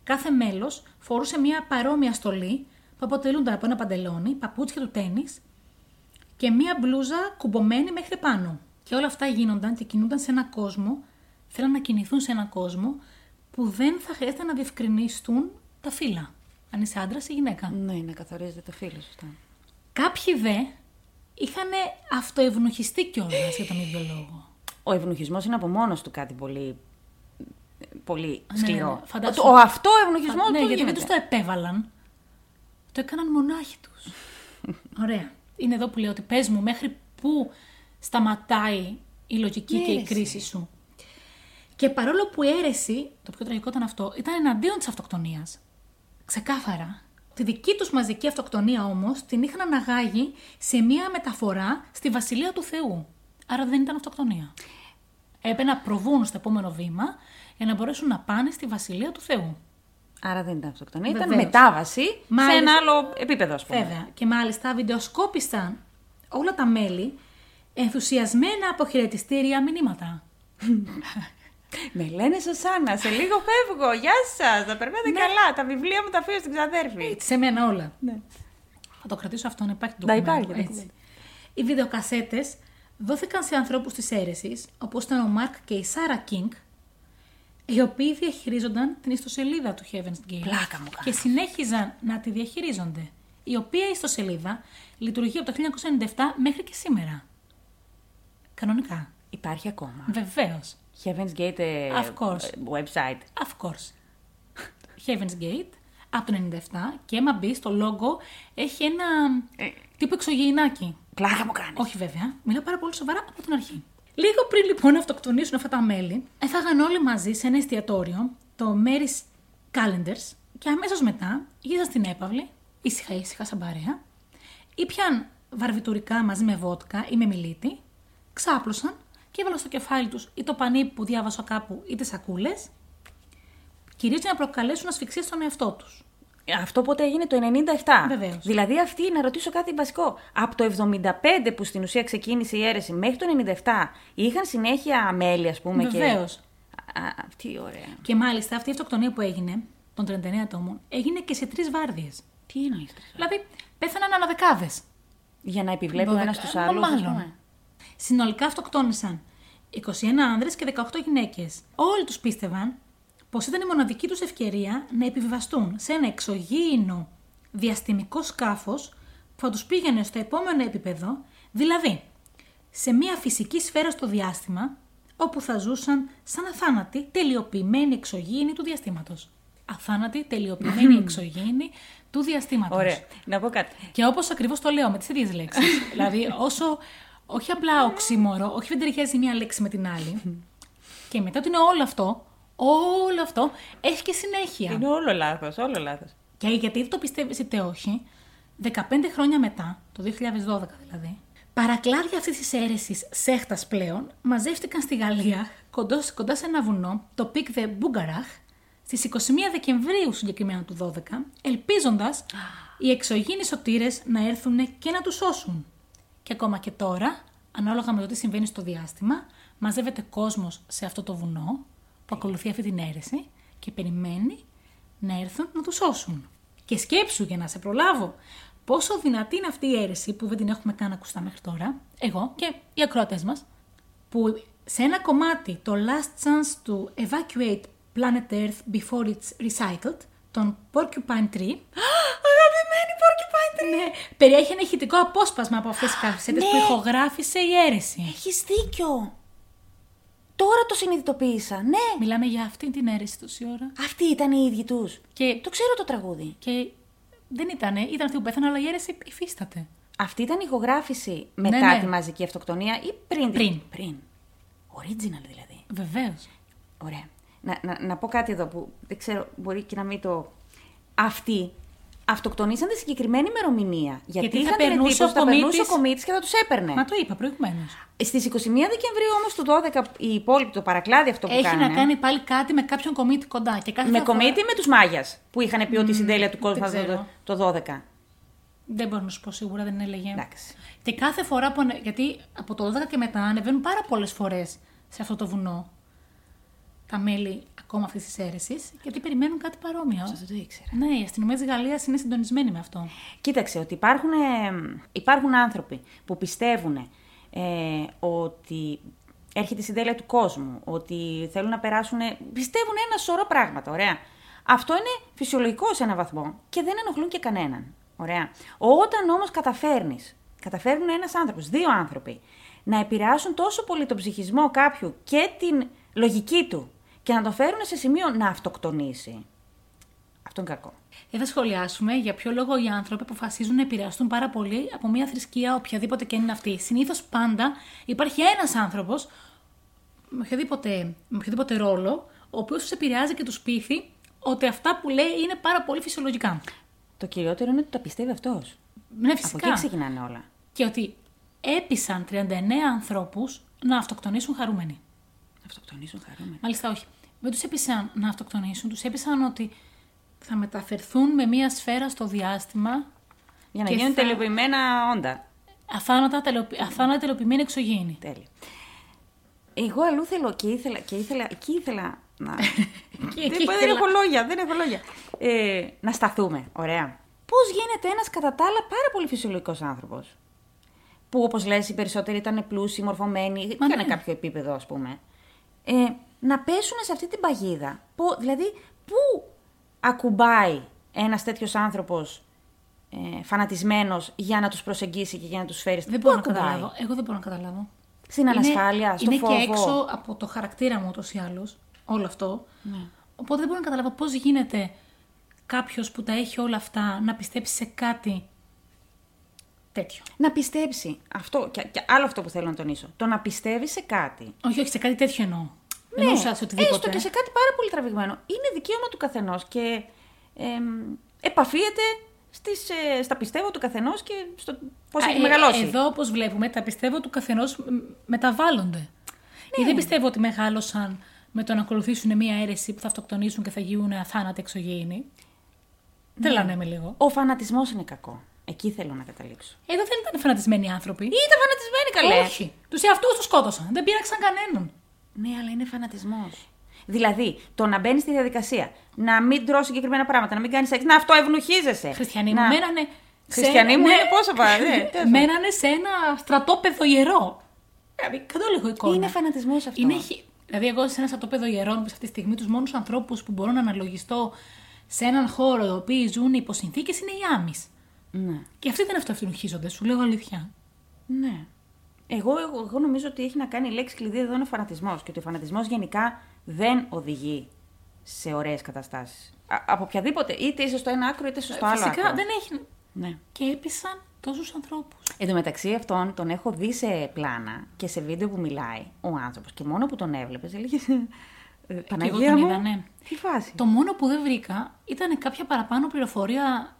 Κάθε μέλος φορούσε μια παρόμοια στολή που αποτελούνταν από ένα παντελόνι, παπούτσια του τέννις και μία μπλούζα κουμπωμένη μέχρι πάνω. Και όλα αυτά γίνονταν και κινούνταν σε ένα κόσμο, θέλαν να κινηθούν σε ένα κόσμο που δεν θα χρειάζεται να διευκρινιστούν τα φύλλα. Αν είσαι άντρας ή γυναίκα. Ναι, να καθορίζεται το φίλο, σωστά. Κάποιοι δε είχαν αυτοευνοχιστεί κιόλας για τον ίδιο λόγο. Ο ευνοχισμός είναι από μόνος του κάτι πολύ. Πολύ Ναι, σκληρό. ναι, φαντάσου. Ο, ο αυτό ευνοχισμό ναι, του γιατί δεν γίνεται. τους το επέβαλαν. Το έκαναν μονάχοι τους. <laughs> Ωραία. Είναι εδώ που λέω ότι πες μου μέχρι πού σταματάει η λογική Η και η αίρεση. κρίση σου. Και παρόλο που η αίρεση, το πιο τραγικό ήταν αυτό, ήταν εναντίον της αυτοκτονίας. Ξεκάθαρα. Τη δική τους μαζική αυτοκτονία όμως την είχαν αναγάγει σε μία μεταφορά στη βασιλεία του Θεού. Άρα δεν ήταν αυτοκτονία. Έπρεπε να προβούν στο επόμενο βήμα για να μπορέσουν να πάνε στη βασιλεία του Θεού. Άρα δεν ήταν αυτοκτονία, ήταν Βεβαίως. μετάβαση σε Μάλιστα. ένα άλλο επίπεδο, ας πούμε. Βέβαια. Και μάλιστα βιντεοσκόπησαν όλα τα μέλη ενθουσιασμένα από χαιρετιστήρια μηνύματα. <laughs> Με λένε Σωσάνα, σε λίγο φεύγω. Γεια σας, θα περνάτε Ναι. καλά. Τα βιβλία μου τα αφήνω στην ξαδέρφη. Έτσι, σε μένα όλα. Ναι. Θα το κρατήσω αυτό να υπάρχει το Να ντοκουμέντο, υπάρχει, έτσι. ντοκουμέντο. Οι βιντεοκασέτες δόθηκαν σε ανθρώπους της αίρεσης, όπως ήταν ο Μάρκ και η Σάρα Κίνγκ, οι οποίοι διαχειρίζονταν την ιστοσελίδα του Heaven's Gate. Πλάκα μου κάνεις. Και συνέχιζαν να τη διαχειρίζονται. Η οποία ιστοσελίδα λειτουργεί από το 1997 μέχρι και σήμερα. Κανονικά. Υπάρχει ακόμα. Βεβαίως. Heaven's Gate ε, Of course. ε, website. Of course. Heaven's Gate. από το 97 και άμα μπει στο λόγο έχει ένα Ε. τύπο εξωγηινάκι. Πλάκα μου κάνεις. Όχι βέβαια, μιλάω πάρα πολύ σοβαρά από την αρχή. Λίγο πριν λοιπόν να αυτοκτονήσουν αυτά τα μέλη, έφαγαν όλοι μαζί σε ένα εστιατόριο, το Mary's Calendars, και αμέσως μετά γύρισαν στην έπαυλη, ήσυχα ήσυχα σαν παρέα, ήπιαν βαρβιτουρικά μαζί με βότκα ή με μιλίτη, ξάπλωσαν και έβαλαν στο κεφάλι τους ή το πανί που διάβασα κάπου ή τις σακούλες, κυρίως για να προκαλέσουν ασφυξία στον εαυτό τους. Αυτό πότε έγινε το 97. Βεβαίως. Δηλαδή αυτή, να ρωτήσω κάτι βασικό. Από το 75 που στην ουσία ξεκίνησε η αίρεση μέχρι το 97 είχαν συνέχεια μέλη, ας πούμε. Βεβαίως. Και... Α, τι ωραία. Και μάλιστα αυτή η αυτοκτονία που έγινε, των 39 ατόμων, έγινε και σε τρεις βάρδιες. Τι εννοείς. Δηλαδή, πέθαναν αναδεκάδε. Για να επιβλέπουν Δώδεκα- ένας στου ε, άλλου. μάλλον. Συνολικά αυτοκτόνησαν 21 άνδρες και 18 γυναίκες. Όλοι τους πίστευαν πως ήταν η μοναδική τους ευκαιρία να επιβιβαστούν σε ένα εξωγήινο διαστημικό σκάφος που θα τους πήγαινε στο επόμενο επίπεδο, δηλαδή σε μια φυσική σφαίρα στο διάστημα, όπου θα ζούσαν σαν αθάνατοι τελειοποιημένοι εξωγήινοι του διαστήματος. Αθάνατοι τελειοποιημένοι εξωγήινοι του διαστήματος. Ωραία. Να πω κάτι. Και όπως ακριβώς το λέω, με τις ίδιες λέξεις. <laughs> δηλαδή, όσο. Όχι απλά οξύμορο, όχι δεν ταιριάζει μία λέξη με την άλλη. και μετά ότι είναι όλο αυτό, όλο αυτό έχει και συνέχεια. Είναι όλο λάθος, όλο λάθος. Και γιατί είτε το πιστεύει είτε όχι, 15 χρόνια μετά, το 2012 δηλαδή, παρακλάδια αυτής της αίρεσης σέχτας πλέον μαζεύτηκαν στη Γαλλία κοντά, κοντά σε ένα βουνό, το Pic de Bougarach, στις 21 Δεκεμβρίου συγκεκριμένα του 12, ελπίζοντας οι εξωγήινοι σωτήρες να έρθουν και να τους σώσουν. Και ακόμα και τώρα, ανάλογα με το τι συμβαίνει στο διάστημα, μαζεύεται κόσμος σε αυτό το βουνό που ακολουθεί αυτή την αίρεση και περιμένει να έρθουν να του σώσουν. Και σκέψου για να σε προλάβω πόσο δυνατή είναι αυτή η αίρεση που δεν την έχουμε καν ακουστά μέχρι τώρα, εγώ και οι ακροατές μας, που σε ένα κομμάτι, το Last Chance to Evacuate Planet Earth Before It's Recycled, τον Porcupine Tree, <gasps> Αγαπημένη Porcupine Tree. ναι, περιέχει ένα ηχητικό απόσπασμα από αυτές τις <gasps> κασέτες ναι. που ηχογράφησε η αίρεση. Έχεις δίκιο. Τώρα το συνειδητοποίησα. Ναι, Μιλάμε για αυτή την αίρεση τόση ώρα. αυτοί ήταν οι ίδιοι τους. Και, Το ξέρω το τραγούδι. και δεν ήτανε, ήταν αυτοί που πέθαναν, αλλά η αίρεση υφίσταται. Αυτή ήταν η ηχογράφηση μετά ναι. τη μαζική αυτοκτονία ή πριν. τη- Πριν. Πριν. Original δηλαδή. Βεβαίως. Ωραία. Να, να, να πω κάτι εδώ που δεν ξέρω, μπορεί και να μην το. Αυτοί αυτοκτονήσαν τη συγκεκριμένη ημερομηνία. Γιατί, Γιατί θα είχαν την περνούσε εντύπωση ο ότι θα περνούσε ο κομίτης- κομίτη και θα τους έπαιρνε. Μα το είπα προηγουμένως. Στις 21 Δεκεμβρίου όμως του 12 οι υπόλοιποι, το παρακλάδι αυτό που Έχει κάνανε, να κάνει πάλι κάτι με κάποιον κομίτη κοντά. Και κάθε Με φορά- κομίτη ή με τους Μάγιας που είχαν πει ότι η συντέλεια του κόσμου δεν θα ξέρω. το, το 12. Δεν μπορώ να σου πω σίγουρα, δεν έλεγε. Εντάξει. Και κάθε φορά που. ανε- Γιατί από το 12 και μετά ανεβαίνουν πάρα πολλές φορές σε αυτό το βουνό τα μέλη ακόμα αυτής της αίρεσης, γιατί περιμένουν κάτι παρόμοιο. Δεν το ήξερα. Ναι, η αστυνομία της Γαλλίας είναι συντονισμένη με αυτό. Κοίταξε, ότι υπάρχουν, ε, υπάρχουν άνθρωποι που πιστεύουν ε, ότι έρχεται η συντέλεια του κόσμου, ότι θέλουν να περάσουν. Πιστεύουν ένα σωρό πράγματα, ωραία. Αυτό είναι φυσιολογικό σε έναν βαθμό και δεν ενοχλούν και κανέναν. Ωραία. Όταν όμως καταφέρνεις, καταφέρνουν ένας άνθρωπος, δύο άνθρωποι, να επηρεάσουν τόσο πολύ τον ψυχισμό κάποιου και την λογική του και να το φέρουν σε σημείο να αυτοκτονήσει. Αυτό είναι κακό. Και θα σχολιάσουμε για ποιο λόγο οι άνθρωποι αποφασίζουν να επηρεαστούν πάρα πολύ από μια θρησκεία, οποιαδήποτε και αν είναι αυτή. Συνήθως πάντα υπάρχει ένας άνθρωπος με οποιοδήποτε, με οποιοδήποτε ρόλο, ο οποίος τους επηρεάζει και τους πείθει ότι αυτά που λέει είναι πάρα πολύ φυσιολογικά. Το κυριότερο είναι ότι το πιστεύει αυτός. Ναι, Από φυσικά. εκεί ξεκινάνε όλα. Και ότι έπεισαν 39 ανθρώπους να αυτοκτονήσουν χαρούμενοι. Αυτοκτονήσουν χαρούμενοι. Μάλιστα, όχι. Δεν τους έπεισαν να αυτοκτονήσουν, τους έπεισαν ότι θα μεταφερθούν με μία σφαίρα στο διάστημα Για να Και γίνουν θα- τελειοποιημένα όντα. αθάνατα, τελειοποι... αθάνατα τελειοποιημένοι εξωγήινοι. Τέλεια. Εγώ αλλού θέλω και ήθελα, και ήθελα, εκεί ήθελα να... <laughs> Και δεν, εκεί δεν ήθελα. έχω λόγια, δεν έχω λόγια. Ε, να σταθούμε, ωραία. Πώς γίνεται ένας κατά τα άλλα πάρα πολύ φυσιολογικός άνθρωπος. Που όπως λες οι περισσότεροι ήταν πλούσιοι, μορφωμένοι, Μα είχαν ναι. κάποιο επίπεδο ας πούμε. Ε, να πέσουν σε αυτή την παγίδα. Πο- δηλαδή, πού ακουμπάει ένας τέτοιος άνθρωπος ε, φανατισμένος για να τους προσεγγίσει και για να τους φέρει Δεν Πού μπορώ να ακουμπάει; καταλάβω. Εγώ δεν μπορώ να καταλάβω. Στην ανασφάλεια, στο είναι φόβο. και έξω από το χαρακτήρα μου ούτως ή άλλως όλο αυτό. Ναι. Οπότε δεν μπορώ να καταλάβω πώς γίνεται κάποιος που τα έχει όλα αυτά να πιστέψει σε κάτι τέτοιο. Να πιστέψει. Αυτό, και, και άλλο αυτό που θέλω να τονίσω. Το να πιστεύει σε κάτι. Όχι, όχι, σε κάτι τέτοιο εννοώ. Ναι, Εννοούσα σε οτιδήποτε. έστω και σε κάτι πάρα πολύ τραβηγμένο. Είναι δικαίωμα του καθενός και εμ, επαφίεται στις, ε, στα πιστεύω του καθενός και στο πώς Α, έχει ε, μεγαλώσει. Εδώ, όπως βλέπουμε, τα πιστεύω του καθενός μεταβάλλονται. Ναι. Γιατί δεν πιστεύω ότι μεγάλωσαν με το να ακολουθήσουν μία αίρεση που θα αυτοκτονήσουν και θα γίνουν αθάνατοι εξωγήινοι. Ναι. Τρελάνε με λίγο. Ο φανατισμός είναι κακό. Εκεί θέλω να καταλήξω. Εδώ δεν ήταν φανατισμένοι άνθρωποι. Ήταν φανατισμένοι καλέ. Όχι. Τους εαυτούς τους σκότωσαν. Δεν πείραξαν κανέναν. Ναι, αλλά είναι φανατισμός. Δηλαδή, το να μπαίνεις στη διαδικασία, να μην τρώσει συγκεκριμένα πράγματα, να μην κάνεις σεξ, να αυτοευνοχίζεσαι. Χριστιανοί να... μου μένανε. σε Χριστιανοί ένα- μου ναι. είναι πόσο πάρα. Ναι, <laughs> τέλος πάντων. μένανε σε ένα στρατόπεδο ιερό. Δηλαδή, κατόλογο εικόνα. Είναι φανατισμός αυτό. Είναι, χι- δηλαδή, εγώ σε ένα στρατόπεδο ιερών, που σε αυτή τη στιγμή τους μόνους ανθρώπους που μπορώ να αναλογιστώ σε έναν χώρο οι οποίοι ζουν υπό συνθήκες είναι οι άμυ. Ναι. Και αυτοί δεν αυτοευθυνοχίζονται, σου λέω αλήθεια. ναι. Εγώ, εγώ, εγώ νομίζω ότι έχει να κάνει η λέξη κλειδί εδώ είναι ο φανατισμός. Και ότι ο φανατισμός γενικά δεν οδηγεί σε ωραίες καταστάσεις. Από οποιαδήποτε, είτε είσαι στο ένα άκρο είτε είσαι στο άλλο Φυσικά άκρο. δεν έχει. Ναι. Και έπεισαν τόσους ανθρώπους. Εν τω μεταξύ αυτόν τον έχω δει σε πλάνα και σε βίντεο που μιλάει ο άνθρωπος. Και μόνο που τον έβλεπες, έλεγες. «Ε, Παναγία τον μου, είδα, ναι. Τι φάση. Το μόνο που δεν βρήκα ήταν κάποια παραπάνω πληροφορία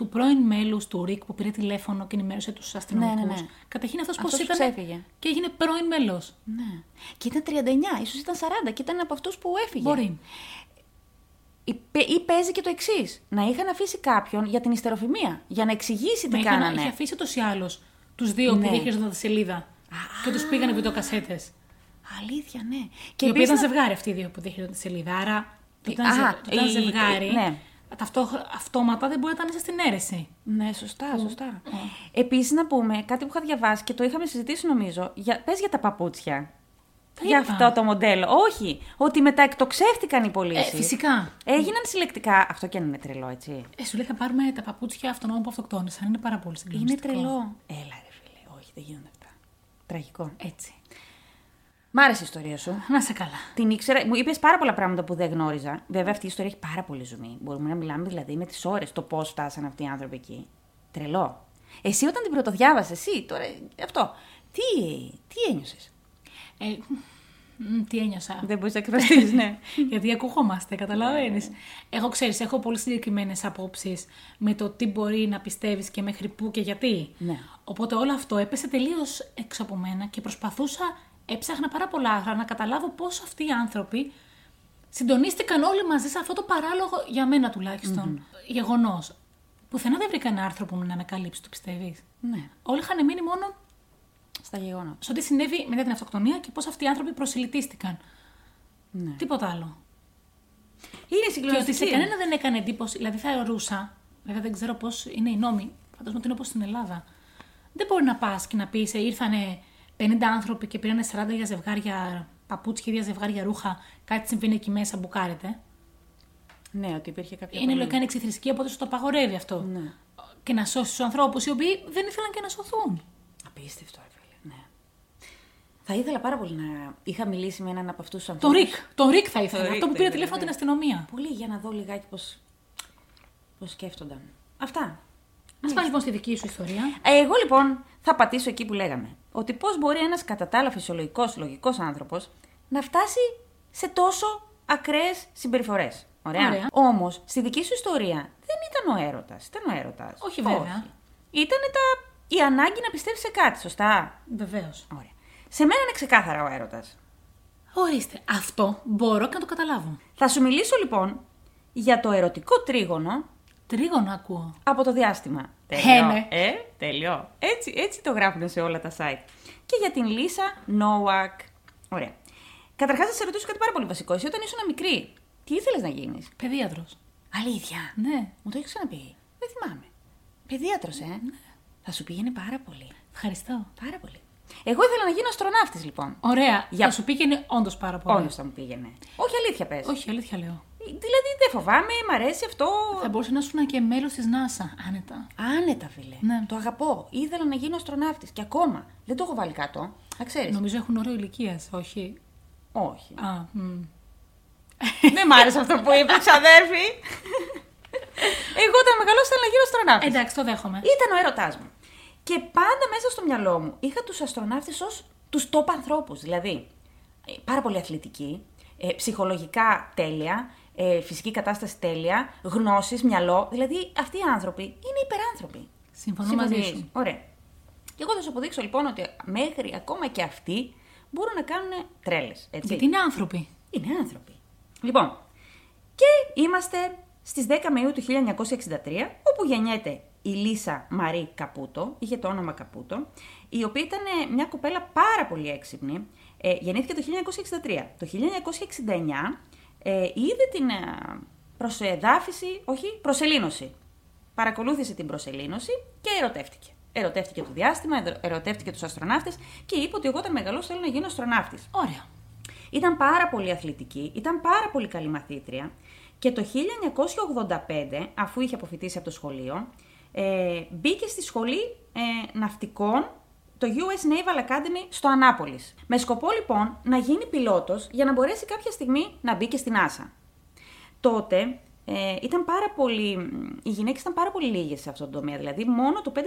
του πρώην μέλους του ΡΙΚ που πήρε τηλέφωνο και ενημέρωσε τους αστυνομικούς. Ναι, ναι, ναι. Καταρχήν αυτός πώς Αυτός ήταν. ξέφυγε. Και έγινε πρώην μέλος. Ναι. Και ήταν 39, ίσως ήταν 40 και ήταν από αυτούς που έφυγε. Μπορεί. Ή, παι- ή παίζει και το εξής. Να είχαν αφήσει κάποιον για την ιστεροφημία. Για να εξηγήσει τι Μα είχαν, κάνανε. είχε αφήσει ούτω ή άλλω τους δύο Ναι. που διαχειριζόταν τη σελίδα. Και τους πήγανε βιντεοκασέτες. Αλήθεια, ναι. Και οι οποίοι επίσης ήταν να- ζευγάρι αυτοί οι δύο που διαχειριζόταν τη σελίδα. Άρα το ήταν, Α, ζε- το ήταν η- ζευγάρι. ναι. Ταυτόχρονα- αυτόματα δεν μπορεί να ήταν μέσα στην αίρεση. Ναι, σωστά, σωστά. Επίσης να πούμε κάτι που είχα διαβάσει και το είχαμε συζητήσει νομίζω. Για, πες για τα παπούτσια. Τα για είπα. αυτό το μοντέλο. Όχι, ότι μεταεκτοξεύτηκαν οι πωλήσεις. Ε, φυσικά. Έγιναν συλλεκτικά. Αυτό και αν είναι τρελό, έτσι. Ε, σου λέει θα πάρουμε τα παπούτσια αυτών που αυτοκτόνησαν. Είναι πάρα πολύ Είναι συγκλονιστικό. τρελό. Έλα, ρε φίλε. Όχι, δεν γίνονται αυτά. Τραγικό. Έτσι. Μ' άρεσε η ιστορία σου. Να σε καλά. Την ήξερα. Μου είπες πάρα πολλά πράγματα που δεν γνώριζα. Βέβαια, αυτή η ιστορία έχει πάρα πολύ ζουμί. Μπορούμε να μιλάμε δηλαδή με τις ώρες το πώς φτάσαν αυτοί οι άνθρωποι εκεί. Τρελό. Εσύ όταν την πρωτοδιάβασες, εσύ τώρα. Αυτό. Τι, τι ένιωσες; Ε, μ, τι ένιωσα. Δεν μπορείς να εκφραστείς, ναι. <laughs> Γιατί ακούγόμαστε, καταλαβαίνεις. Εγώ ξέρεις, έχω πολύ συγκεκριμένες απόψεις με το τι μπορεί να πιστεύεις και μέχρι πού και γιατί. Ναι. Οπότε όλο αυτό έπεσε τελείως έξω από μένα και προσπαθούσα, έψαχνα πάρα πολλά άγρα να καταλάβω πώ αυτοί οι άνθρωποι συντονίστηκαν όλοι μαζί σε αυτό το παράλογο, για μένα τουλάχιστον, γεγονός. Πουθενά δεν βρήκα ένα άρθρο που να με καλύψει, το πιστεύεις; ναι. Όλοι είχαν μείνει μόνο Στα γεγονότα. σε ό,τι συνέβη μετά την αυτοκτονία και πώς αυτοί οι άνθρωποι προσιλητίστηκαν. Ναι. Τίποτα άλλο. Είναι Και ότι σε συγκλονιστική. κανένα δεν έκανε εντύπωση, δηλαδή θα θεωρούσα, βέβαια δεν ξέρω πώς είναι οι νόμοι, φαντάζομαι ότι είναι όπως στην Ελλάδα. Δεν μπορεί να πας και να πεις, ήρθανε 50 άνθρωποι και πήρανε 40 για ζευγάρια παπούτσια, για ζευγάρια ρούχα, κάτι συμβαίνει εκεί μέσα, μπουκάρετε. Ναι, ότι υπήρχε κάποια. Είναι πολύ- λογικά είναι εξηθρησκεία, οπότε σου το απαγορεύει αυτό. Ναι. Και να σώσεις τους ανθρώπους οι οποίοι δεν ήθελαν και να σωθούν. Απίστευτο, ρε φίλε. Ναι. Θα ήθελα πάρα πολύ να είχα μιλήσει με έναν από αυτούς τους Τον ανθρώπους. Ρικ, τον Ρικ θα ήθελα. Ρικ αυτό που θα πήρε ήθελα, τηλέφωνο ναι. την αστυνομία. Πολύ για να δω λιγάκι πώς πώς σκέφτονταν. Αυτά. Α πάμε λοιπόν στη δική σου ιστορία. Ε, Εγώ λοιπόν θα πατήσω εκεί που λέγαμε. Ότι πώς μπορεί ένας κατά τα άλλα φυσιολογικός, λογικός άνθρωπος να φτάσει σε τόσο ακραίες συμπεριφορές. Ωραία. Ωραία. Όμως, στη δική σου ιστορία δεν ήταν ο έρωτας. Ήταν ο έρωτας. Όχι, βέβαια. Ήταν τα... η ανάγκη να πιστεύεις σε κάτι, σωστά; Βεβαίως. Ωραία. Σε μένα είναι ξεκάθαρα ο έρωτας. Ορίστε, αυτό μπορώ και να το καταλάβω. Θα σου μιλήσω λοιπόν για το ερωτικό τρίγωνο Τρίγωνο ακούω. από το διάστημα. Ε, ναι. Ε, τέλειο. Έτσι, έτσι το γράφουν σε όλα τα site. Και για την Λίσα Νόουακ. Ωραία. Καταρχάς, θα σε ρωτήσω κάτι πάρα πολύ βασικό. Εσύ όταν ήσουν μικρή, τι ήθελες να γίνεις; Παιδίατρος. Αλήθεια; Ναι. Μου το έχεις ξαναπεί; Δεν θυμάμαι. Παιδίατρος, ε; Θα σου πήγαινε πάρα πολύ. Ευχαριστώ. Πάρα πολύ. Εγώ ήθελα να γίνω αστροναύτης, λοιπόν. Ωραία. Για- Θα σου πήγαινε όντως πάρα πολύ. Όντως θα μου πήγαινε. Όχι, αλήθεια πες. Όχι, αλήθεια λέω. Δηλαδή δεν φοβάμαι, μ' αρέσει αυτό. Θα μπορούσε να ήσουν και μέλος της ΝΑΣΑ, άνετα. Άνετα, φίλε. Ναι. Το αγαπώ. Ήθελα να γίνω αστροναύτης και ακόμα. Δεν το έχω βάλει κάτω. Να ξέρεις. Νομίζω έχουν όριο ηλικίας, όχι; Όχι. Α, μ. <laughs> Δεν μ' άρεσε αυτό που είπες, ξαδέρφη. Εγώ όταν μεγαλώσω θέλω να γίνω αστροναύτης. Εντάξει, το δέχομαι. Ήταν ο έρωτάς μου. Και πάντα μέσα στο μυαλό μου είχα τους αστροναύτες ως τους top ανθρώπους. Δηλαδή, ε, πάρα πολύ αθλητικοί, ε, ψυχολογικά τέλεια, ε, φυσική κατάσταση τέλεια, γνώσεις, μυαλό. Δηλαδή, αυτοί οι άνθρωποι είναι υπεράνθρωποι. Συμφωνώ μαζί Συμφωνείς; σου. Ωραία. Και εγώ θα σου αποδείξω λοιπόν ότι μέχρι ακόμα και αυτοί μπορούν να κάνουν τρέλες. Γιατί είναι άνθρωποι. Είναι άνθρωποι. Λοιπόν, και είμαστε στις 10 Μαΐου του 1963, όπου γεννιέται η Λίσα Μαρή Καπούτο, είχε το όνομα Καπούτο, η οποία ήταν ε, μια κοπέλα πάρα πολύ έξυπνη. Ε, γεννήθηκε το 1963. Το 1969 ε, είδε την ε, προσεδάφιση, όχι, προσελήνωση. Παρακολούθησε την προσελήνωση και ερωτεύτηκε. Ερωτεύτηκε το διάστημα, εδω- ερωτεύτηκε τους αστροναύτες και είπε ότι εγώ όταν μεγαλώσω θέλω να γίνω αστροναύτης. Ωραία. Ήταν πάρα πολύ αθλητική, ήταν πάρα πολύ καλή μαθήτρια και το 1985, αφού είχε αποφοιτήσει από το σχολείο, ε, μπήκε στη σχολή ε, ναυτικών, το US Naval Academy στο Ανάπολης. Με σκοπό λοιπόν να γίνει πιλότος για να μπορέσει κάποια στιγμή να μπει και στην NASA. Τότε ε, ήταν πάρα πολύ, οι γυναίκες ήταν πάρα πολύ λίγες σε αυτόν τον τομέα, δηλαδή μόνο το 5%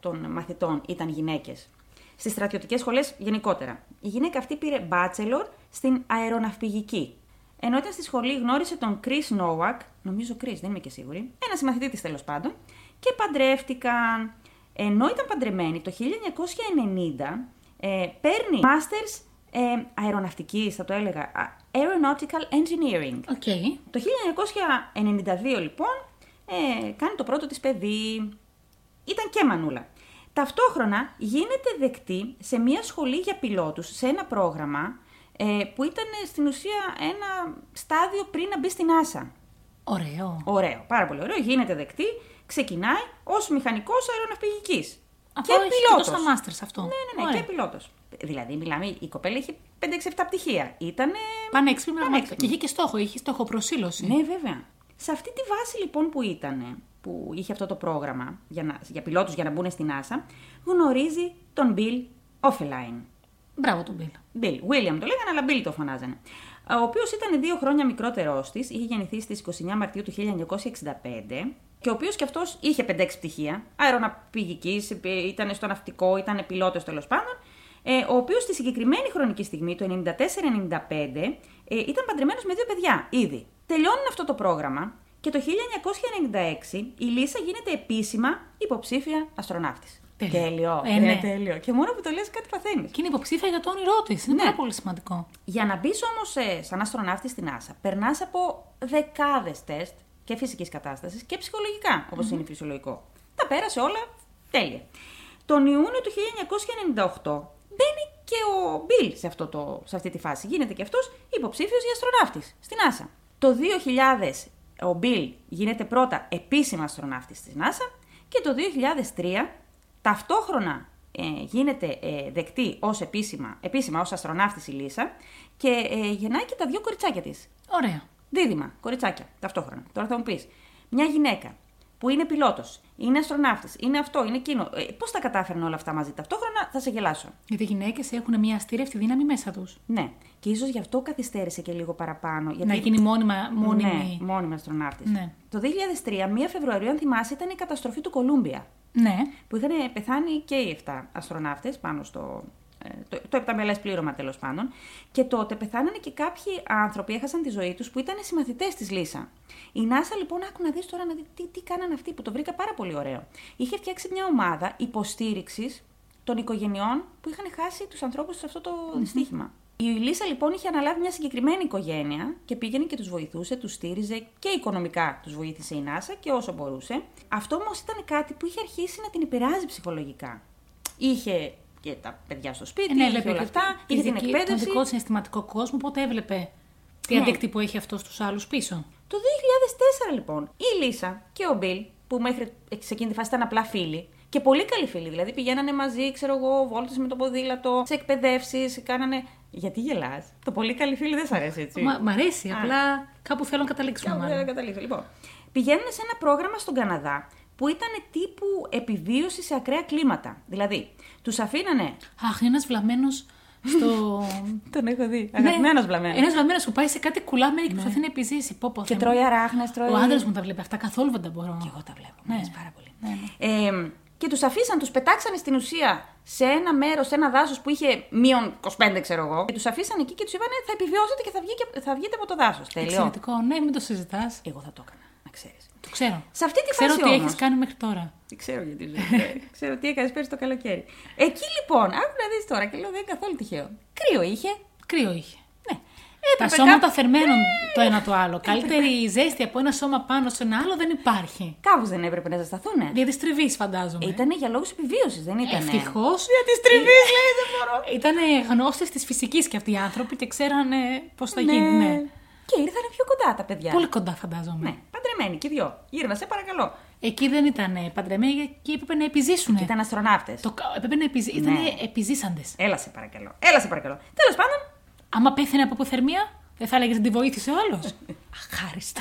των μαθητών ήταν γυναίκες. Στις στρατιωτικές σχολές γενικότερα. Η γυναίκα αυτή πήρε bachelor στην αεροναυπηγική. Ενώ ήταν στη σχολή γνώρισε τον Chris Nowak, νομίζω Chris, δεν είμαι και σίγουρη, ένα συμμαθητή της τέλος πάντων, και παντρεύτηκαν. Ενώ ήταν παντρεμένοι το 1990, ε, παίρνει masters ε, αεροναυτικής, θα το έλεγα, α, aeronautical engineering. OK. Το 1992 λοιπόν ε, κάνει το πρώτο της παιδί. Ήταν και μανούλα. Ταυτόχρονα γίνεται δεκτή σε μια σχολή για πιλότους, σε ένα πρόγραμμα ε, που ήταν στην ουσία ένα στάδιο πριν να μπει στην NASA. Ωραίο. Ωραίο, πάρα πολύ ωραίο. Γίνεται δεκτή, ξεκινάει ως μηχανικός αεροναυπηγικής. Αφού και έχει και πιλότος. τόσα μάστερς αυτό. Ναι, ναι, ναι, Ωραία. και πιλότος. Δηλαδή, μιλάμε, η κοπέλα είχε 5-6-7 πτυχία. Ήτανε Πανέξυπνη πραγματικά. πανέξυπνη. Και είχε και στόχο, είχε στόχο προσήλωση. Ναι, βέβαια. Σε αυτή τη βάση λοιπόν που ήταν, που είχε αυτό το πρόγραμμα για, να, για πιλότους για να μπουν στην NASA, γνωρίζει τον Bill Offline. Μπράβο τον Μπίλ. Bill, William το λέγανε, αλλά Bill το φωνάζανε. Ο οποίος ήταν δύο χρόνια μικρότερό της, είχε γεννηθεί στις 29 Μαρτίου του 1965 και ο οποίος και αυτός είχε 5-6 πτυχία, αεροναυπηγική, ήταν στο ναυτικό, ήταν πιλότος τέλος πάντων, ε, ο οποίος στη συγκεκριμένη χρονική στιγμή, το 94-95, ε, ήταν παντρεμένος με δύο παιδιά ήδη. Τελειώνουν αυτό το πρόγραμμα και το 1996 η Λίσα γίνεται επίσημα υποψήφια αστροναύτης. Τέλειο. Τέλειο. Ε, ναι. τέλειο. Και μόνο που το λες κάτι παθαίνεις. Και είναι υποψήφια για το όνειρό της. Είναι Ναι. πάρα πολύ σημαντικό. Για να μπεις όμως ε, σαν αστροναύτη στην NASA, περνάς από δεκάδες τεστ και φυσικής κατάστασης και ψυχολογικά, όπως είναι φυσιολογικό. Τα πέρασε όλα τέλεια. Τον Ιούνιο του 1998 μπαίνει και ο Μπιλ σε, αυτό το, σε αυτή τη φάση. Γίνεται και αυτός υποψήφιος για αστροναύτης στην NASA. Το 2000 ο Μπιλ γίνεται πρώτα επίσημα αστροναύτης της NASA και το 2003 ταυτόχρονα ε, γίνεται ε, δεκτή ως επίσημα, επίσημα ως αστροναύτης η Λίσα και ε, γεννάει και τα δύο κοριτσάκια της. Ωραία. Δίδυμα, κοριτσάκια, ταυτόχρονα. Τώρα θα μου πεις, μια γυναίκα που είναι πιλότος, είναι αστροναύτης, είναι αυτό, είναι εκείνο, ε, πώς τα κατάφερνε όλα αυτά μαζί; Ταυτόχρονα, θα σε γελάσω. Γιατί οι γυναίκες έχουν μια αστήρευτη δύναμη μέσα τους. Ναι, και ίσως γι' αυτό καθυστέρησε και λίγο παραπάνω. Γιατί... Να γίνει μόνιμα, μόνιμη. Ναι, μόνιμη αστροναύτης. Ναι. Το 2003, 1 Φεβρουαρίου, αν θυμάσαι, ήταν η καταστροφή του Κολούμπια. Ναι. Που είχαν πεθάνει και οι 7 αστροναύτες πάνω στο. Ε, Το, το επταμελές πλήρωμα τέλος πάντων. Και τότε πεθάνανε και κάποιοι άνθρωποι, έχασαν τη ζωή τους που ήταν συμμαθητές της Λίσα. Η NASA λοιπόν, άκου να δεις τώρα να δει τι, τι κάνανε αυτοί, που το βρήκα πάρα πολύ ωραίο. Είχε φτιάξει μια ομάδα υποστήριξης των οικογενειών που είχαν χάσει τους ανθρώπους σε αυτό το δυστύχημα. Η Λίσα λοιπόν είχε αναλάβει μια συγκεκριμένη οικογένεια και πήγαινε και τους βοηθούσε, τους στήριζε και οικονομικά τους βοήθησε η NASA και όσο μπορούσε. Αυτό όμως ήταν κάτι που είχε αρχίσει να την επηρεάζει ψυχολογικά. Είχε και τα παιδιά στο σπίτι, ναι, είχε έβλεπε όλα και αυτά, τη είχε την δική- εκπαίδευση. Τον δικό της συναισθηματικό κόσμο, οπότε έβλεπε τι Ναι. αντίκτυπο έχει αυτό στους άλλους πίσω. Το 2004 λοιπόν, η Λίσα και ο Μπιλ, που μέχρι σε εκείνη τη φάση ήταν απλά φίλοι, και πολύ καλοί φίλοι, δηλαδή πηγαίνανε μαζί, ξέρω εγώ, βόλτες με το ποδήλατο, σε εκπαιδεύσεις, κάνανε. Γιατί γελάς; Το πολύ καλοί φίλοι δεν σ' αρέσει, έτσι. Μα, μ' αρέσει, Α. απλά κάπου θέλω να καταλήξουμε Κάπου μάλλον. δεν καταλήξω. Λοιπόν, πηγαίνουν σε ένα πρόγραμμα στον Καναδά που ήταν τύπου επιβίωση σε ακραία κλίματα. Δηλαδή, τους αφήνανε. Αχ, είναι ένας βλαμμένος Στο... <laughs> Τον έχω δει. Αγαπημένος βλαμμένος. Ένας βλαμμένος που πάει σε κάτι κουλάμενο και προσπαθεί να επιζήσει. Πω, πω, Και Θεέ μου. τρώει αράχνες, τρώει. Ο άντρας μου τα βλέπει αυτά, καθόλου δεν τα μπορώ. Και εγώ τα βλέπω. Ναι. Ναι. πάρα πολύ. Ναι, ναι. Ε, και τους αφήσαν, τους πετάξανε στην ουσία σε ένα μέρος, σε ένα δάσος που είχε μείον 25, ξέρω εγώ. Και τους αφήσαν εκεί και τους είπαν θα επιβιώσετε και θα, βγει, και- θα βγείτε από το δάσος. Τέλειο. Εξαιρετικό. Ναι, μην το συζητάς. Εγώ θα το έκανα, να ξέρεις. Το ξέρω. Σε αυτή τη Ξέρω φάση τι όμως, έχει κάνει μέχρι τώρα. Δεν ξέρω γιατί ζωή. ε, <laughs> ξέρω τι έκανες πέρσι το καλοκαίρι. Εκεί λοιπόν, άκου να δεις τώρα και λέω δεν είναι καθόλου τυχαίο. Κρύο είχε. Κρύο είχε. Ναι. Τα Έπρεπε σώματα κάπου- θερμαίνουν το ένα το άλλο. <laughs> Καλύτερη ζέστη από ένα σώμα πάνω σε ένα άλλο δεν υπάρχει. Κάπως δεν έπρεπε να ζεσταθούνε. Για τη τριβής, φαντάζομαι. Ήτανε για λόγους επιβίωσης, δεν ήταν. Ευτυχώς. Για τη τριβής, λέει, δεν μπορώ. Ήταν γνώστες της φυσικής και αυτοί οι άνθρωποι και ξέρανε πώς θα Ναι. γίνει. Ναι. Και ήρθανε πιο κοντά τα παιδιά. Πολύ κοντά, φαντάζομαι. Ναι, παντρεμένοι και δυο. Γύρνα, σε παρακαλώ. Εκεί δεν ήταν παντρεμένοι, εκεί έπρεπε να επιζήσουν. Ήταν αστροναύτες. Το... κα- Έπρεπε να επιζη... Ναι. Ήταν επιζήσαντες. Έλα σε παρακαλώ. Έλα σε παρακαλώ. Τέλος πάντων. Άμα πέθανε από αποθερμία, δεν θα έλεγες ότι τη βοήθησε ο άλλος. <laughs> Αχάριστα.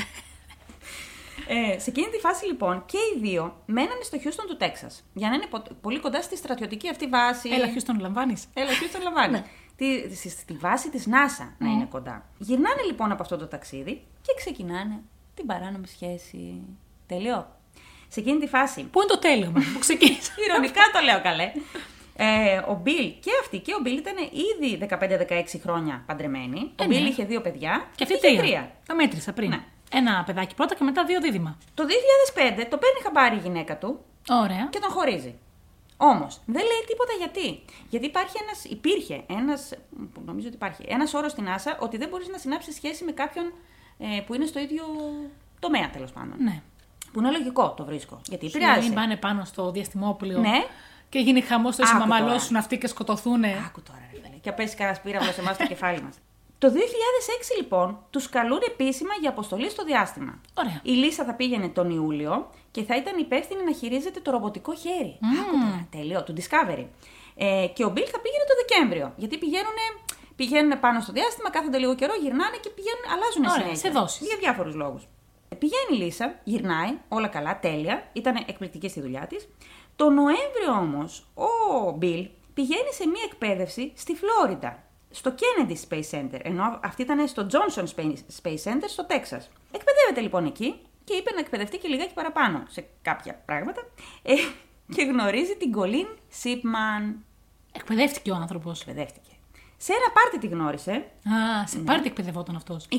Ε, σε εκείνη τη φάση λοιπόν και οι δύο μένανε στο Χιούστον του Τέξα. Για να είναι πο- πολύ κοντά στη στρατιωτική αυτή βάση. Έλα, Χιούστον, λαμβάνεις. Έλα, Χιούστον λαμβάνεις. Τη, στη, στη βάση της NASA να είναι κοντά. Γυρνάνε λοιπόν από αυτό το ταξίδι και ξεκινάνε την παράνομη σχέση. Τελειώ. Σε εκείνη τη φάση. Πού είναι το τέλειο μα, που ξεκίνησε. Ηρωνικά το λέω καλέ. Ε, ο Μπιλ και αυτή και ο Μπιλ ήταν ήδη 15-16 χρόνια παντρεμένοι. Ε, ο Μπιλ ναι. είχε δύο παιδιά. και αυτή είχε τρία. Το μέτρησα πριν. Ναι. Ένα παιδάκι πρώτα και μετά δύο δίδυμα. Το 2005 το παίρνει χαμπάρι η γυναίκα του Ωραία. και τον χωρίζει. Όμως δεν λέει τίποτα γιατί. Γιατί υπάρχει ένας, υπήρχε ένας. Νομίζω ότι υπάρχει. Ένας όρος στην NASA ότι δεν μπορείς να συνάψεις σχέση με κάποιον ε, που είναι στο ίδιο τομέα τέλος πάντων. Ναι. Που είναι λογικό το βρίσκω. Γιατί Σου επηρεάζει. Μην πάνε πάνω στο διαστημόπλιο. Ναι. Και γίνει χαμός το Άκου συμμαμαλώσουν τώρα. αυτοί και σκοτωθούν. Άκου τώρα, ρε φίλε. Και πέσει κανένα πύραυλο σε εμά στο κεφάλι μας. Το 2006 λοιπόν τους καλούν επίσημα για αποστολή στο διάστημα. Ωραία. Η Λίσα θα πήγαινε τον Ιούλιο και θα ήταν υπεύθυνη να χειρίζεται το ρομποτικό χέρι. Άκου τώρα, τέλειο, του Discovery. Ε, και ο Μπιλ θα πήγαινε το Δεκέμβριο. Γιατί πηγαίνουν, πηγαίνουν πάνω στο διάστημα, κάθονται λίγο καιρό, γυρνάνε και πηγαίνουν, αλλάζουν Ωραία, συνέχεια. σε δόσεις. Για διάφορους λόγους. Πηγαίνει η Λίσα, γυρνάει, όλα καλά, τέλεια, ήταν εκπληκτική στη δουλειά της. Το Νοέμβριο όμως, ο Μπιλ πηγαίνει σε μία εκπαίδευση στη Φλόριντα, στο Kennedy Space Center, ενώ αυτή ήταν στο Johnson Space- Space Center στο Τέξας. Εκπαιδεύεται λοιπόν εκεί και είπε να εκπαιδευτεί και λιγάκι παραπάνω σε κάποια πράγματα ε, και γνωρίζει την Colleen Shipman. Εκπαιδεύτηκε ο άνθρωπος. Εκπαιδεύτηκε. Σε ένα πάρτι τη γνώρισε, Α, σε πάρτι εκπαιδευόταν αυτός. 29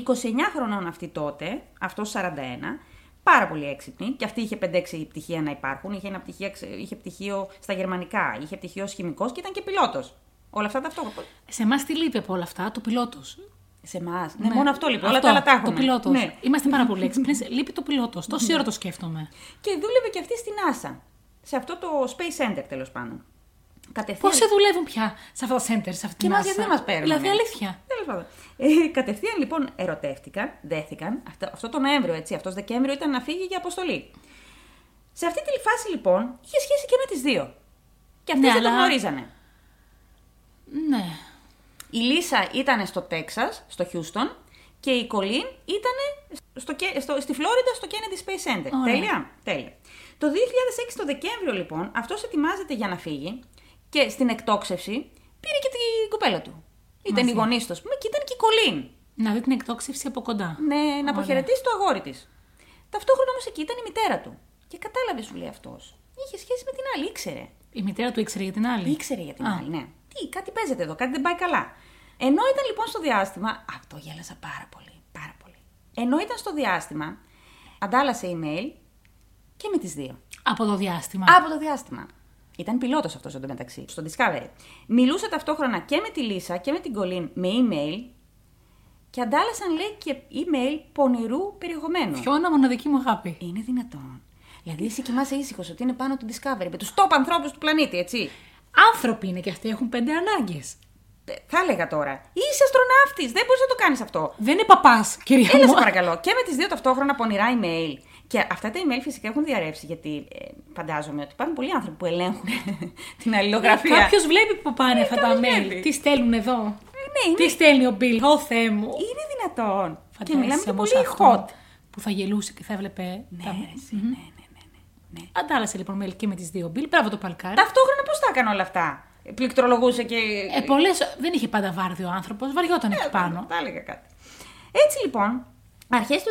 χρονών αυτή τότε, αυτό 41, πάρα πολύ έξυπνη. Και αυτή είχε 5-6 πτυχία να υπάρχουν. Είχε, ένα πτυχίο, είχε πτυχίο στα γερμανικά, είχε πτυχίο ως χημικός και ήταν και πιλότος. Όλα αυτά ταυτόχρονα. Σε εμάς τι λείπει από όλα αυτά, το πιλότος. Σε εμάς. Ναι, μόνο αυτό λοιπόν. Όλα τα άλλα τα Το έχουμε. πιλότος. Ναι. Είμαστε πάρα πολύ <laughs> έξυπνες. λείπει το πιλότος. Τόση ώρα το σκέφτομαι. Και δούλευε και αυτή στην NASA. Σε αυτό το Space Center τέλος πάντων. Κατευθείαν. Πόσοι δουλεύουν πια σε αυτά τα centers, σε αυτή Και την εμάς NASA? γιατί δεν μας παίρνουν. Δηλαδή, αλήθεια. Τέλος πάντων. Ε, κατευθείαν λοιπόν ερωτεύτηκαν, δέθηκαν. Αυτό, αυτό το Νοέμβριο, έτσι. Αυτός Δεκέμβριο ήταν να φύγει για αποστολή. Σε αυτή τη φάση λοιπόν είχε σχέση και με τις δύο. Και αυτές Ναι, δεν το αλλά- γνωρίζανε. Ναι. Η Λίσα ήταν στο Τέξας, στο Χιούστον, και η Κολίν ήταν στο, Κε- στο, στη Φλόριντα, στο Kennedy Space Center. Ωραία. Τέλεια. Τέλεια. Το 2006 το Δεκέμβριο λοιπόν, αυτός ετοιμάζεται για να φύγει και στην εκτόξευση πήρε και την κοπέλα του. Ήταν Μαζί. η γονείς τους, ας πούμε, και ήταν και η Κολίν. Να δει την εκτόξευση από κοντά. Ναι, να Ωραία. αποχαιρετήσει το αγόρι της. Ταυτόχρονα όμως εκεί ήταν η μητέρα του. Και κατάλαβε, σου λέει αυτός. Είχε σχέση με την άλλη, ήξερε. Η μητέρα του ήξερε για την άλλη. Ήξερε για την Α. άλλη, ναι. Τι, κάτι παίζεται εδώ, κάτι δεν πάει καλά. Ενώ ήταν λοιπόν στο διάστημα. Αυτό γέλασα πάρα πολύ. Πάρα πολύ. Ενώ ήταν στο διάστημα, αντάλλασε email και με τις δύο. Από το διάστημα. Από το διάστημα. Ήταν πιλότος αυτός εντωμεταξύ, στο Discovery. Μιλούσε ταυτόχρονα και με τη Λίσα και με την Κολίν με email και αντάλλασαν λέει και email πονηρού περιεχομένου. Χιόνα, μοναδική μου αγάπη. Είναι δυνατόν. Δηλαδή εσύ κοιμάσαι ήσυχος ότι είναι πάνω του Discovery με τους top ανθρώπους του πλανήτη, έτσι. Άνθρωποι είναι και αυτοί, έχουν πέντε ανάγκες. Ε, Θα έλεγα τώρα. Είσαι αστροναύτης, δεν μπορείς να το κάνεις αυτό. Δεν είναι παπάς, κυρία Έλα μου. σε παρακαλώ. Και με τις δύο ταυτόχρονα πονηρά email. Και αυτά τα email φυσικά έχουν διαρρεύσει γιατί ε, φαντάζομαι ότι υπάρχουν πολλοί άνθρωποι που ελέγχουν <laughs> την αλληλογραφία. Κάποιος βλέπει που πάνε αυτά τα κάποιος mail. βλέπει. Τι στέλνουν εδώ; Ναι, είναι, Τι στέλνει ο Μπιλ; Ω Θεέ μου. είναι δυνατόν. και Φαντάζεσαι μιλάμε για όμως πολύ αυτό hot. Που θα γελούσε και θα έβλεπε. Ναι, τα... ρε, εσύ, ναι, ναι, ναι, ναι, ναι. Αντάλλασε λοιπόν mail και με τις δύο Μπιλ. Μπράβο το παλκάρι. Ταυτόχρονα πώς τα έκανε όλα αυτά; πληκτρολογούσε και. Ε, πολλές, δεν είχε πάντα βάρδι ο άνθρωπος, βαριόταν εκεί πάνω. Τα έλεγα κάτι. Έτσι λοιπόν, αρχές του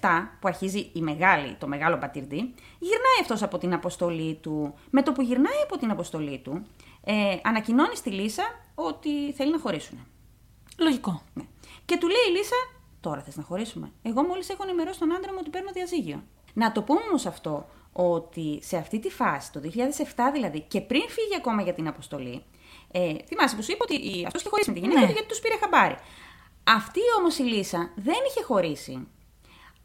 2007, που αρχίζει η μεγάλη, το μεγάλο πατήρντι, γυρνάει αυτός από την αποστολή του. Με το που γυρνάει από την αποστολή του, ε, ανακοινώνει στη Λίσα ότι θέλει να χωρίσουν. Λογικό. Ναι. Και του λέει η Λίσα, τώρα θες να χωρίσουμε. Εγώ μόλις έχω ενημερώσει τον άντρα μου ότι παίρνω διαζύγιο. Να το πούμε όμως αυτό, ότι σε αυτή τη φάση, το 2007 δηλαδή, και πριν φύγει ακόμα για την αποστολή, ε, θυμάσαι που σου είπα ότι αυτός είχε χωρίσει με τη γυναίκα Ναι. του γιατί τους πήρε χαμπάρι. Αυτή όμως η Λίσα δεν είχε χωρίσει.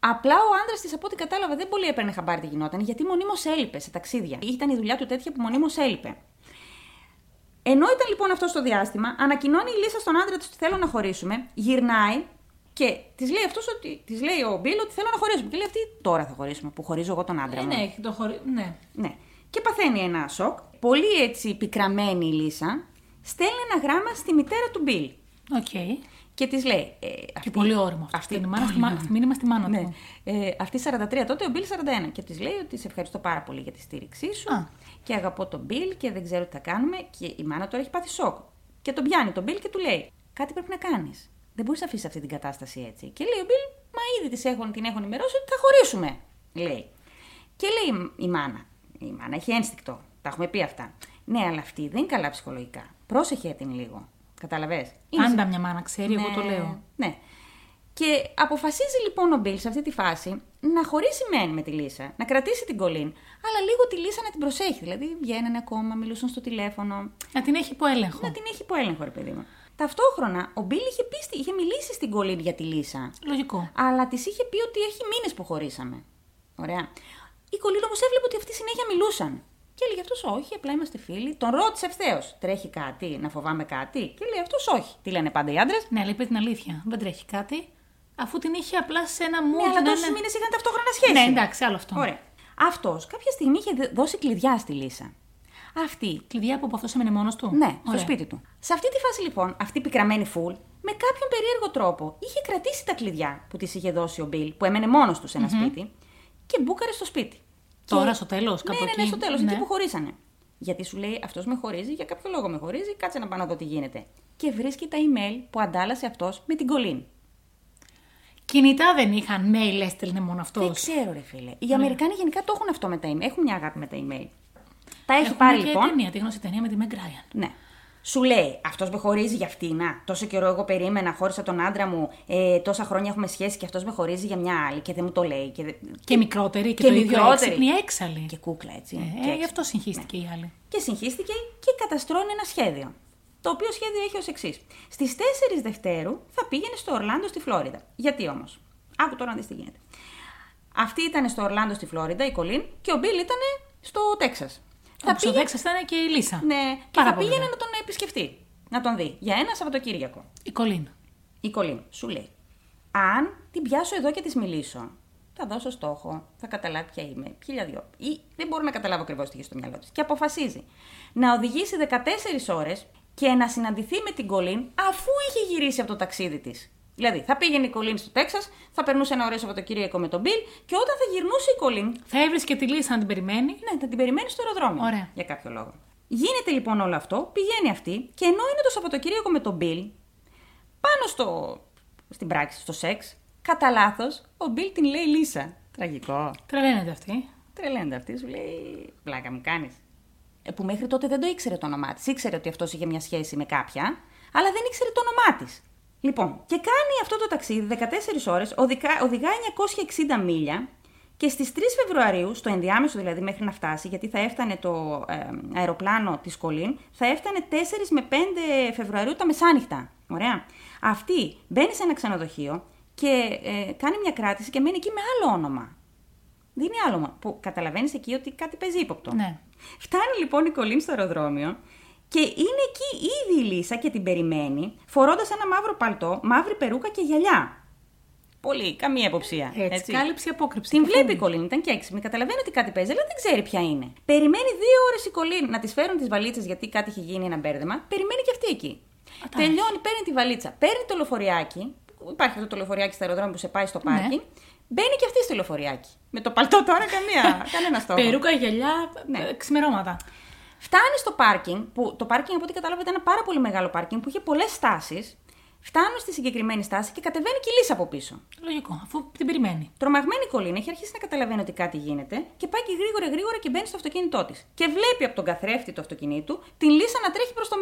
Απλά ο άντρας της, από ό,τι κατάλαβα, δεν πολύ έπαιρνε χαμπάρι τι γινόταν, γιατί μονίμως έλειπε σε ταξίδια. Ήταν η δουλειά του τέτοια που μονίμως έλειπε. Ενώ ήταν λοιπόν αυτό το διάστημα, ανακοινώνει η Λίσα στον άντρα της ότι θέλω να χωρίσουμε, γυρνάει και της λέει αυτός ότι. Της λέει ο Μπιλ ότι θέλω να χωρίσουμε. Και λέει αυτή τώρα θα χωρίσουμε, που χωρίζω εγώ τον άντρα Ε, μου. ναι, έχει το χωρί... ναι. Ναι. Και παθαίνει ένα σοκ. Πολύ έτσι πικραμένη η Λίσα, στέλνει ένα γράμμα στη μητέρα του Μπιλ. Οκ. Και της λέει. Ε, Και αυτή, πολύ ώριμο αυτό. αυτή- Αυτή, μάνα, στη, μα- στη μήνυμα στη μάνα ναι. του. Ε, αυτή 43 τότε, ο Μπιλ 41. Και της λέει ότι σε ευχαριστώ πάρα πολύ για τη στήριξή σου. Α. Και αγαπώ τον Μπιλ και δεν ξέρω τι θα κάνουμε. Και η μάνα τώρα έχει πάθει σοκ. Και τον πιάνει τον Μπιλ και του λέει: Κάτι πρέπει να κάνεις. Δεν μπορείς να αφήσεις αυτή την κατάσταση έτσι. Και λέει ο Μπιλ: Μα ήδη τις έχουν, την έχουν ενημερώσει ότι θα χωρίσουμε. Λέει. Και λέει η μάνα: Η μάνα έχει ένστικτο. Τα έχουμε πει αυτά. Ναι, αλλά αυτή δεν είναι καλά ψυχολογικά. Πρόσεχε την λίγο. Καταλαβες. Είναι Πάντα μια μάνα ξέρει, εγώ το ναι, λέω. Ναι. Και αποφασίζει λοιπόν ο Μπιλ σε αυτή τη φάση να χωρίσει μεν με τη Λίσα, να κρατήσει την κολλήν, αλλά λίγο τη Λίσα να την προσέχει. Δηλαδή βγαίνανε ακόμα, μιλούσαν στο τηλέφωνο. Να την έχει υπό έλεγχο. Να την έχει υπό έλεγχο, ρε παιδί μου. Ταυτόχρονα, ο Μπιλ είχε, πει, στη- είχε μιλήσει στην κολλήν για τη Λίσα, Λογικό. αλλά της είχε πει ότι έχει μήνες που χωρίσαμε. Ωραία. Η κολλήν όμως έβλεπε ότι αυτοί συνέχεια μιλούσαν. Και έλεγε αυτός όχι, απλά είμαστε φίλοι. Τον ρώτησε ευθέως. Τρέχει κάτι, να φοβάμαι κάτι; Και λέει αυτός όχι. Τι λένε πάντα οι άντρες. Ναι, αλλά είπε την αλήθεια. Δεν τρέχει κάτι. Αφού την είχε απλά σε ένα mood. Ναι, αλλά να τόσους είναι- μήνες είχαν ταυτόχρονα σχέση. Ναι, εντάξει, άλλο αυτό. Ωραία. Αυτός κάποια στιγμή είχε δε- δώσει κλειδιά στη Λίσα. Αυτή. Κλειδιά που από αυτό έμενε μόνος του. Ναι, στο Ωραία. σπίτι του. Σε αυτή τη φάση λοιπόν, αυτή η πικραμένη φουλ, με κάποιον περίεργο τρόπο, είχε κρατήσει τα κλειδιά που της είχε δώσει ο Μπιλ, που έμενε μόνος του σε ενα σπίτι, και μπούκαρε στο σπίτι. Τώρα, Και- στο τέλος, κάπου ναι, ναι, ναι, εκεί. στο τέλος, Ναι. εκεί που χωρίσανε. Γιατί σου λέει αυτός με χωρίζει, για κάποιο λόγο με χωρίζει, κάτσε να πάω να δω τι γίνεται. Και βρίσκει τα email που αντάλλασε αυτός με την κολλήν. Κινητά δεν είχαν, mail έστελνε μόνο αυτός. Δεν ξέρω, ρε φίλε. Οι Αμερικάνοι γενικά το έχουν αυτό με τα email. Έχουν μια αγάπη με τα email. Τα έχει Έχουμε πάρει και λοιπόν. ταινία, τη γνωστή ταινία με τη Meg Ryan. Ναι. Σου λέει, αυτός με χωρίζει για αυτή. Να, τόσο καιρό εγώ περίμενα, χώρισα τον άντρα μου, ε, τόσα χρόνια έχουμε σχέση και αυτός με χωρίζει για μια άλλη και δεν μου το λέει. Και, δε- Και μικρότερη και, Και το ίδιο μικρότερη. έξυπνη έξαλλη. και κούκλα έτσι. Ε, και ε, έξυπνη. γι' αυτό συγχύστηκε η άλλη. Και συγχύστηκε και καταστρώνει ένα σχέδιο. Το οποίο σχέδιο έχει ως εξής. Στις 4 Δευτέρου θα πήγαινε στο Ορλάντο στη Φλόριδα. Γιατί όμως; Άκου τώρα να δεις τι γίνεται. Αυτή ήταν στο Ορλάντο στη Φλόριδα, η Κολίν, και ο Μπιλ ήταν στο Τέξας. Θα στο Δέξα ήταν και η Λίσα. Ναι, και Πάρα θα πολύ πήγαινε ωραία. να τον επισκεφτεί. Να τον δει. Για ένα Σαββατοκύριακο. Η Κολίν. Η Κολίν σου λέει: Αν την πιάσω εδώ και της μιλήσω, θα δώσω στόχο, θα καταλάβει ποια είμαι, χίλια δυο. Ή δεν μπορώ να καταλάβω ακριβώς τι έχει στο μυαλό της. Και αποφασίζει να οδηγήσει 14 ώρες και να συναντηθεί με την Κολίν αφού είχε γυρίσει από το ταξίδι της. Δηλαδή, θα πήγαινε η Κολίν στο Τέξας, θα περνούσε ένα ωραίο Σαββατοκύριακο με τον Μπιλ και όταν θα γυρνούσε η Κολίν, Θα έβρισκε τη Λίσα να την περιμένει; ναι, θα την περιμένει στο αεροδρόμιο. Ωραία. Για κάποιο λόγο. Γίνεται λοιπόν όλο αυτό, πηγαίνει αυτή και ενώ είναι το Σαββατοκύριακο με τον Μπιλ, πάνω στο, στην πράξη, στο σεξ, κατά λάθος, ο Μπιλ την λέει Λίσα. Τραγικό. Τρελαίνεται αυτή. Τρελαίνεται αυτή, σου λέει πλάκα μου κάνεις. Ε, που μέχρι τότε δεν το ήξερε το όνομά της. Ήξερε ότι αυτός είχε μια σχέση με κάποια, αλλά δεν ήξερε το όνομά της. Λοιπόν, και κάνει αυτό το ταξίδι 14 ώρες, οδηγά, οδηγάει 960 μίλια και στις 3 Φεβρουαρίου, στο ενδιάμεσο δηλαδή μέχρι να φτάσει, γιατί θα έφτανε το ε, αεροπλάνο της Κολίν, θα έφτανε 4 με 5 Φεβρουαρίου τα μεσάνυχτα. Ωραία. Αυτή μπαίνει σε ένα ξενοδοχείο και ε, κάνει μια κράτηση και μένει εκεί με άλλο όνομα. Δίνει άλλο όνομα, που καταλαβαίνεις εκεί ότι κάτι παίζει ύποπτο. Ναι. Φτάνει λοιπόν η Κολίν στο αεροδρόμιο και είναι εκεί ήδη η Λίσα και την περιμένει, φορώντας ένα μαύρο παλτό, μαύρη περούκα και γυαλιά. Πολύ, καμία υποψία. Έτσι, κάλυψη, απόκρυψη. Την Και βλέπει η φεύγει. Κολίν, ήταν και έξυπνη. Καταλαβαίνει ότι κάτι παίζει, αλλά δεν ξέρει ποια είναι. Περιμένει δύο ώρες η Κολίν να της φέρουν τις βαλίτσες γιατί κάτι έχει γίνει ένα μπέρδεμα. Περιμένει και αυτή εκεί. Α, τα Τελειώνει, παίρνει τη βαλίτσα, παίρνει το λεωφοριάκι. Υπάρχει αυτό το λεωφοριάκι στα αεροδρόμια που σε πάει στο πάρκινγκ. Μπαίνει και αυτή στο λεωφοριάκι. Με το παλτό τώρα καμία, <laughs> κανένα στόχο. Περούκα, γυαλιά, Ναι. ε, ξημερώματα. Φτάνει στο πάρκινγκ, που το πάρκινγκ από ό,τι κατάλαβα ήταν ένα πάρα πολύ μεγάλο πάρκινγκ που είχε πολλές στάσεις. Φτάνουν στη συγκεκριμένη στάση και κατεβαίνει και η Λύσα από πίσω. Λογικό, αφού την περιμένει. Τρομαγμένη η κολλήνα έχει αρχίσει να καταλαβαίνει ότι κάτι γίνεται και πάει και γρήγορα γρήγορα και μπαίνει στο αυτοκίνητό της. Και βλέπει από τον καθρέφτη του αυτοκινήτου την Λύσα να τρέχει προς το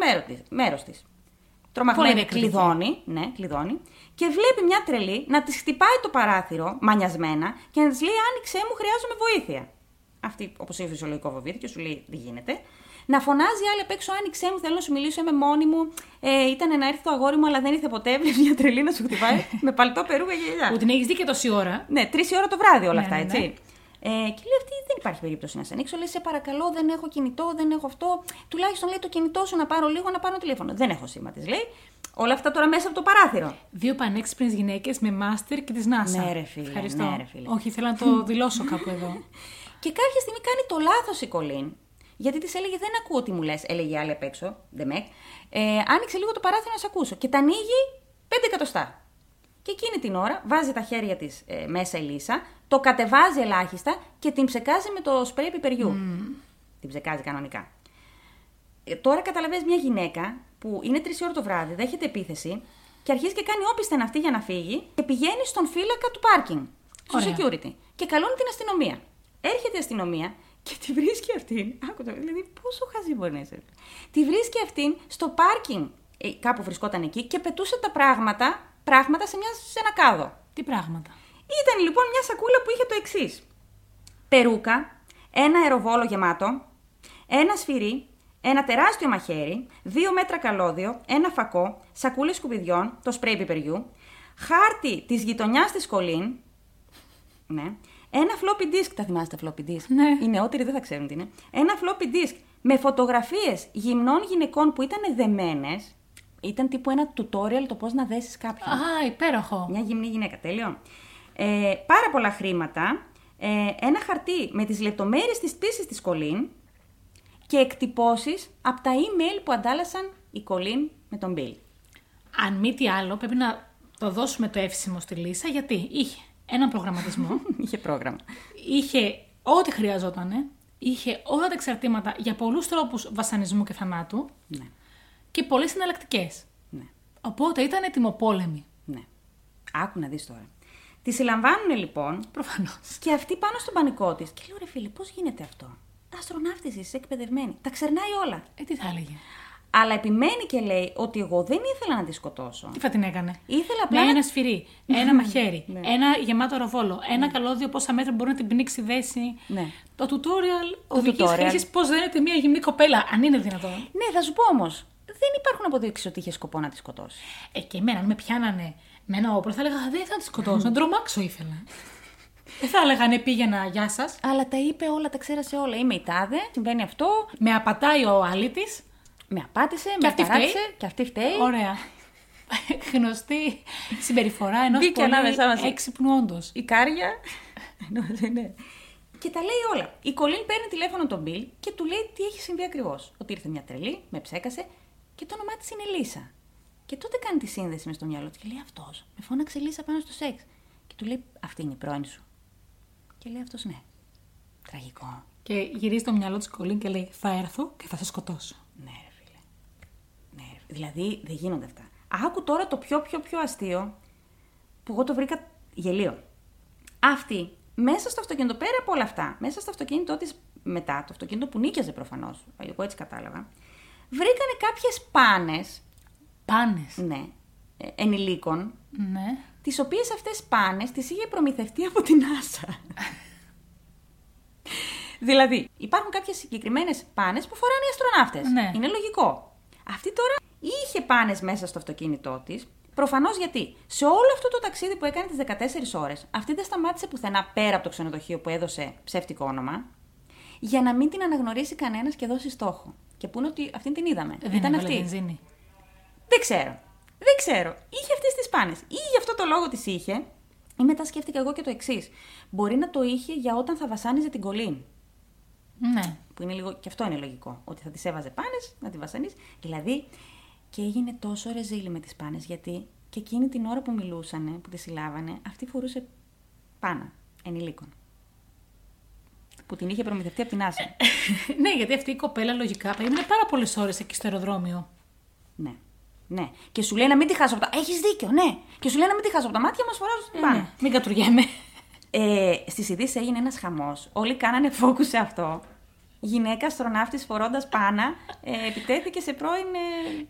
μέρο της. Τρομαγμένη Πολύ διακριτική. κλειδώνει, ναι, κλειδώνει, και βλέπει μια τρελή να της χτυπάει το παράθυρο μανιασμένα και να της λέει: Άνοιξε μου, χρειάζομαι βοήθεια. Αυτή, όπως έχει φυσιολογικό φοβήθηκε και σου λέει: Δεν γίνεται. Να φωνάζει άλλη απ' έξω: Άνοιξε μου, θέλω να σου μιλήσω, είμαι μόνη μου. Ε, ήταν να έρθει το αγόρι μου, αλλά δεν ήρθε ποτέ. Βλέπει μια τρελή να σου χτυπάει <laughs> με παλτό περούκα και γυαλιά. Που την έχεις δει και τόση ώρα. Ναι, τρεις ώρα το βράδυ όλα Ναι, αυτά, ναι, έτσι. ναι. Ε, και λέει αυτή δεν υπάρχει περίπτωση να σε ανοίξω. Λέει σε παρακαλώ, δεν έχω κινητό, δεν έχω αυτό. Τουλάχιστον λέει το κινητό σου να πάρω λίγο να πάρω τηλέφωνο. Δεν έχω σήμα της, λέει. Όλα αυτά τώρα μέσα από το παράθυρο. Δύο πανέξυπνες γυναίκες με μάστερ και τη NASA. Ναι, ρε φίλε, Ευχαριστώ. ναι, ρε φίλε. Όχι, θέλω να το <laughs> δηλώσω κάπου εδώ. Και κάποια στιγμή κάνει το λάθος η Κολίν. Γιατί της έλεγε: Δεν ακούω τι μου λες, έλεγε η άλλη απ' έξω. Ντεμεκ. Ε, άνοιξε λίγο το παράθυρο να σε ακούσω. Και τα ανοίγει 5 εκατοστά. Και εκείνη την ώρα βάζει τα χέρια της ε, μέσα η Λύσα, το κατεβάζει ελάχιστα και την ψεκάζει με το σπρέι πιπεριού. Την ψεκάζει κανονικά. Ε, τώρα καταλαβαίνεις μια γυναίκα που είναι 3 ώρα το βράδυ, δέχεται επίθεση και αρχίζει και κάνει όπισθεν αυτή για να φύγει και πηγαίνει στον φύλακα του πάρκινγκ. Στο Ωραία. security. Και καλώνει την αστυνομία. Έρχεται η αστυνομία και τη βρίσκει αυτήν. Άκου το, δηλαδή πόσο χαζή μπορεί να είσαι. Τη βρίσκει αυτήν στο πάρκινγκ. Ε, κάπου βρισκόταν εκεί και πετούσε τα πράγματα, πράγματα σε, μια, σε ένα κάδο. Τι πράγματα; Ήταν λοιπόν μια σακούλα που είχε το εξής. Περούκα, ένα αεροβόλο γεμάτο, ένα σφυρί, ένα τεράστιο μαχαίρι, δύο μέτρα καλώδιο, ένα φακό, σακούλες σκουπιδιών, το σπρέι πιπεριού, χάρτη της γειτονιάς της Κολίν, <laughs> ναι, ένα floppy disk, τα θυμάστε τα floppy disk, Ναι. οι νεότεροι δεν θα ξέρουν τι είναι, ένα floppy disk με φωτογραφίες γυμνών γυναικών που ήταν δεμένες, ήταν τύπου ένα tutorial το πώς να δέσεις κάποιον. Α, υπέροχο. Μια γυμνή γυναίκα, τέλειο. Ε, πάρα πολλά χρήματα, ε, ένα χαρτί με τις λεπτομέρειες της πτήσης της Κολίν και εκτυπώσεις από τα email που αντάλλασαν η Κολίν με τον Bill. Αν μη τι άλλο, πρέπει να το δώσουμε το εύσημο στη Λύσα, γιατί είχε έναν προγραμματισμό, <laughs> Είχε πρόγραμμα. είχε ό,τι χρειαζόταν, είχε όλα τα εξαρτήματα για πολλούς τρόπους βασανισμού και θανάτου Ναι, και πολλές συναλλακτικέ. ναι, Οπότε ήταν ετοιμοπόλεμη. ναι. Άκου να δεις τώρα. Τη συλλαμβάνουν λοιπόν Προφανώς. και αυτή πάνω στον πανικό της. Και λέω ρε φίλε, πώς γίνεται αυτό; Αστροναύτης είσαι εκπαιδευμένη. Τα ξερνάει όλα. Ε, τι θα έλεγε; Αλλά επιμένει και λέει ότι εγώ δεν ήθελα να τη σκοτώσω. Τι θα την έκανε; Ήθελα απλά Με να ένα σφυρί, ένα μαχαίρι, Ναι. ένα γεμάτο ροβόλο, ένα καλώδιο πόσα μέτρα μπορεί να την πνίξει δέση. Ναι. Το tutorial οδηγεί tutorial. χρήση πώς δένεται μια γυμνή κοπέλα, αν είναι δυνατόν. Ναι, θα σου πω όμως. Δεν υπάρχουν αποδείξεις ότι είχε σκοπό να τη σκοτώσει. Ε, και εμένα, αν με πιάνανε με ένα όπλο, θα έλεγα «Α, Δεν θα τη σκοτώσω, να τρομάξω ήθελα. Δεν θα έλεγα ναι, πήγαινα, γεια σας. Αλλά τα είπε όλα, τα ξέρασε όλα. Είμαι η τάδε, συμβαίνει αυτό, Με απατάει ο άλυτη. Με απάτησε, με αυτή ταράξε φταίει. και αυτή φταίει. Ωραία. <laughs> Γνωστή συμπεριφορά ενός Μπήκε ανάμεσά μας. πολύ έξυπνου όντως. Η κάρια. <laughs> Ενώ δεν είναι. Και τα λέει όλα. Η Κολίν παίρνει τηλέφωνο τον Μπιλ και του λέει τι έχει συμβεί ακριβώς. Ότι ήρθε μια τρελή, με ψέκασε και το όνομά της είναι Λίσα. Και τότε κάνει τη σύνδεση μες στο μυαλό του και λέει αυτός. Με φώναξε Λίσα πάνω στο σεξ. Και του λέει αυτή είναι η πρώην σου. Και λέει αυτός ναι. Τραγικό. Και γυρίζει το μυαλό της κολλήν και λέει Θα έρθω και θα σε σκοτώσω. Ναι, ρε φίλε. Ναι, ρε. Δηλαδή δεν γίνονται αυτά. Άκου τώρα το πιο πιο πιο αστείο που εγώ το βρήκα γελίο. Αυτή μέσα στο αυτοκίνητο, πέρα από όλα αυτά, μέσα στο αυτοκίνητό της μετά, το αυτοκίνητο που νίκιαζε προφανώς, εγώ έτσι κατάλαβα, βρήκανε κάποιες πάνες, Πάνες. ναι, ε, ενηλίκων, Ναι. τις οποίες αυτές πάνες τις είχε προμηθευτεί από την NASA. <laughs> δηλαδή, υπάρχουν κάποιες συγκεκριμένες πάνες που φοράνε οι αστροναύτες. Ναι. Είναι λογικό. Αυτή τώρα είχε πάνες μέσα στο αυτοκίνητό της. Προφανώς γιατί σε όλο αυτό το ταξίδι που έκανε τις 14 ώρες, αυτή δεν σταμάτησε πουθενά πέρα από το ξενοδοχείο που έδωσε ψεύτικο όνομα, για να μην την αναγνωρίσει κανένας και δώσει στόχο. Και πούνε ότι αυτήν την είδαμε. Δεν Ήταν έβαλε αυτή. βενζίνη. Δεν ξέρω. Δεν ξέρω. Είχε αυτές τις πάνες. Ή γι' αυτό το λόγο τις είχε, ή μετά σκέφτηκα εγώ και το εξής. Μπορεί να το είχε για όταν θα βασάνιζε την κολλήν. Ναι. Που είναι λίγο, και αυτό είναι λογικό. Ότι θα τη έβαζε πάνες, να τη βασανίσει. Δηλαδή, και έγινε τόσο ρεζίλη με τις πάνες, γιατί και εκείνη την ώρα που μιλούσανε, που τη συλλάβανε, αυτή φορούσε πάνα ενηλίκων. που την είχε προμηθευτεί από την Άσα. <laughs> ναι, γιατί αυτή η κοπέλα λογικά περίμενε πάρα πολλές ώρες εκεί στο αεροδρόμιο. ναι. Ναι. Και σου λέει να μην τη χάσω από τα. Έχεις δίκιο, ναι. Και σου λέει να μην τη χάσω από τα μάτια, μας φοράω στην πάνω. Ναι, μην κατουργέμαι. Ε, Στις ειδήσεις έγινε ένας χαμός. Όλοι κάνανε focus σε αυτό. Γυναίκα αστροναύτης φορώντας πάνα ε, επιτέθηκε σε πρώην.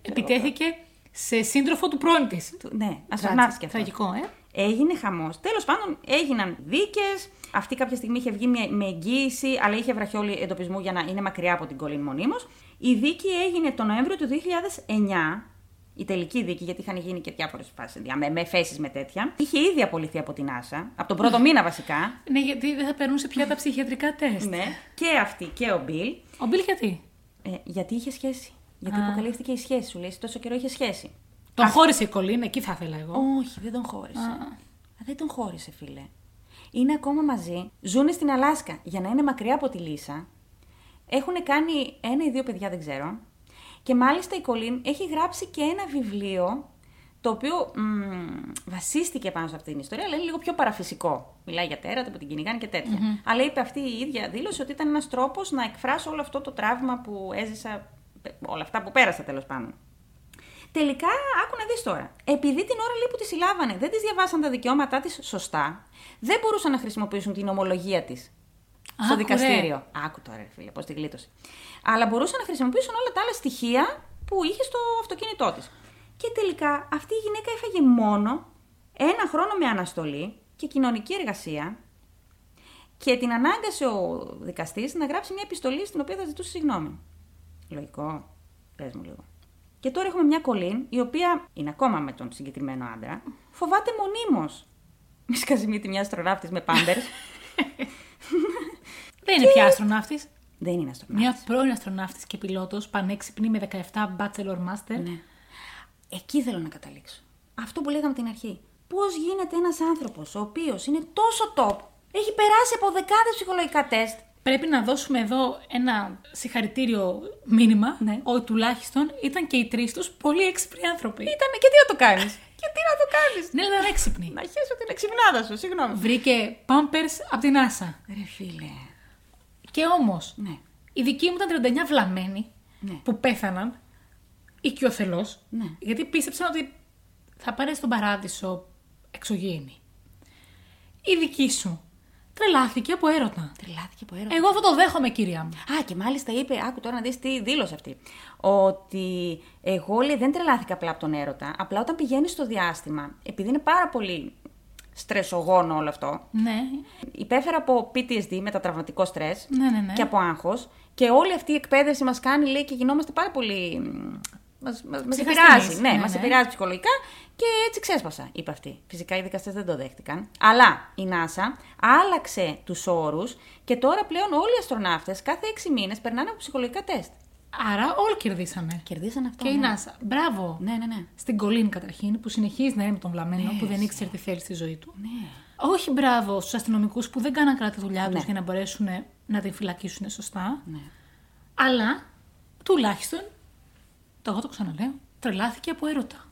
ε, Επιτέθηκε σε σύντροφο του πρώην της. του- Ναι, αστροναύτης και αυτό. Τραγικό, ε. Έγινε χαμός. Τέλος πάντων, έγιναν δίκες. Αυτή κάποια στιγμή είχε βγει με- με εγγύηση, αλλά είχε βραχιόλι εντοπισμού για να είναι μακριά από την κολλήν μονίμω. Η δίκη έγινε το Νοέμβριο του 2009. Η τελική δίκη, γιατί είχαν γίνει και διάφορες φάσεις με, με εφέσει με τέτοια. Είχε ήδη απολυθεί από την Άσα, από τον πρώτο μήνα βασικά. Ναι, γιατί δεν θα περνούσε πια τα ψυχιατρικά τεστ. ναι. Και αυτή και ο Μπιλ. Ο Μπιλ γιατί; Ε, γιατί είχε σχέση. Γιατί Α. αποκαλύφθηκε η σχέση σου, λέει. σε Τόσο καιρό είχε σχέση. Τον χώρισε η κολλήν, εκεί θα ήθελα εγώ. Όχι, δεν τον χώρισε. Α. Δεν τον χώρισε, φίλε. Είναι ακόμα μαζί. Ζούνε στην Αλάσκα για να είναι μακριά από τη Λύσα. Έχουν κάνει ένα ή δύο παιδιά, δεν ξέρω. Και μάλιστα η Κολίν έχει γράψει και ένα βιβλίο το οποίο μ, βασίστηκε πάνω σε αυτή την ιστορία, αλλά είναι λίγο πιο παραφυσικό. Μιλάει για τέρατα που την κυνηγάνε και τέτοια. Αλλά είπε αυτή η ίδια δήλωση ότι ήταν ένας τρόπος να εκφράσω όλο αυτό το τραύμα που έζησα, όλα αυτά που πέρασα τέλος πάντων. Τελικά, άκου να δεις τώρα. Επειδή την ώρα λέει που τη συλλάβανε δεν της διαβάσαν τα δικαιώματά της σωστά, δεν μπορούσαν να χρησιμοποιήσουν την ομολογία της στο Άκου, ρε. δικαστήριο. Άκου τώρα, ρε φίλε, πώς τη γλίτωσε. Αλλά μπορούσαν να χρησιμοποιήσουν όλα τα άλλα στοιχεία που είχε στο αυτοκίνητό της. Και τελικά αυτή η γυναίκα έφαγε μόνο ένα χρόνο με αναστολή και κοινωνική εργασία και την ανάγκασε ο δικαστής να γράψει μια επιστολή στην οποία θα ζητούσε συγγνώμη. Λογικό. Πες μου λίγο. Και τώρα έχουμε μια κολλήν, η οποία είναι ακόμα με τον συγκεκριμένο άντρα, φοβάται μονίμως. Μη σκαζιμίτη μια αστροναύτης με πάμπερ. <laughs> Δεν είναι πια αστροναύτης. Δεν είναι αστροναύτης. Μια πρώην αστροναύτης και πιλότος, πανέξυπνη με 17 Bachelor Master. Ναι. Εκεί θέλω να καταλήξω. Αυτό που λέγαμε την αρχή. Πώς γίνεται ένας άνθρωπος ο οποίος είναι τόσο top, έχει περάσει από δεκάδες ψυχολογικά τεστ. Πρέπει να δώσουμε εδώ ένα συγχαρητήριο μήνυμα Ναι. ότι τουλάχιστον ήταν και οι τρεις τους πολύ έξυπνοι άνθρωποι. Ήταν και τι να το κάνεις. <laughs> και τι να το κάνεις. Ναι, ήταν έξυπνοι. Να χέσω την εξυπνάδα σου, συγγνώμη. Βρήκε Pampers από την Άσα. Ρε φίλε. Και όμως, Ναι. οι δικοί μου ήταν 39 βλαμμένοι Ναι. που πέθαναν οικειοθελώς. Ναι. Γιατί πίστεψαν ότι θα πάρει στον παράδεισο εξωγήινη. Η δική σου τρελάθηκε από έρωτα. Τρελάθηκε από έρωτα. Εγώ αυτό το δέχομαι, κυρία μου. Α, και μάλιστα είπε, άκου τώρα να δεις τι δήλωσε αυτή. Ότι εγώ λέει, δεν τρελάθηκα απλά από τον έρωτα. Απλά όταν πηγαίνεις στο διάστημα, επειδή είναι πάρα πολύ στρεσογόνο όλο αυτό, Ναι, υπέφερα από PTSD, μετατραυματικό στρες ναι, ναι. ναι. και από άγχος και όλη αυτή η εκπαίδευση μας κάνει, λέει, και γινόμαστε πάρα πολύ... Μας, μας, μας Ψυχασθενείς. επηρεάζει, ναι, Ναι, μας ναι. επηρεάζει ψυχολογικά και έτσι ξέσπασα, είπε αυτή. Φυσικά οι δικαστές δεν το δέχτηκαν. Αλλά η NASA άλλαξε τους όρους και τώρα πλέον όλοι οι αστροναύτες κάθε έξι μήνες περνάνε από ψυχολογικά τεστ. Άρα όλοι κερδίσανε. Κερδίσαν αυτό. Και η ναι. NASA. Μπράβο. Ναι, ναι, ναι. Στην Κολίν καταρχήν, που συνεχίζει να είναι με τον βλαμμένο, που δεν ήξερε τι θέλει στη ζωή του. Ναι. Όχι μπράβο στους αστυνομικούς που δεν κάναν καλά τη δουλειά τους Ναι. για να μπορέσουν να την φυλακίσουν σωστά. ναι. Αλλά τουλάχιστον, το εγώ το ξαναλέω, τρελάθηκε από έρωτα.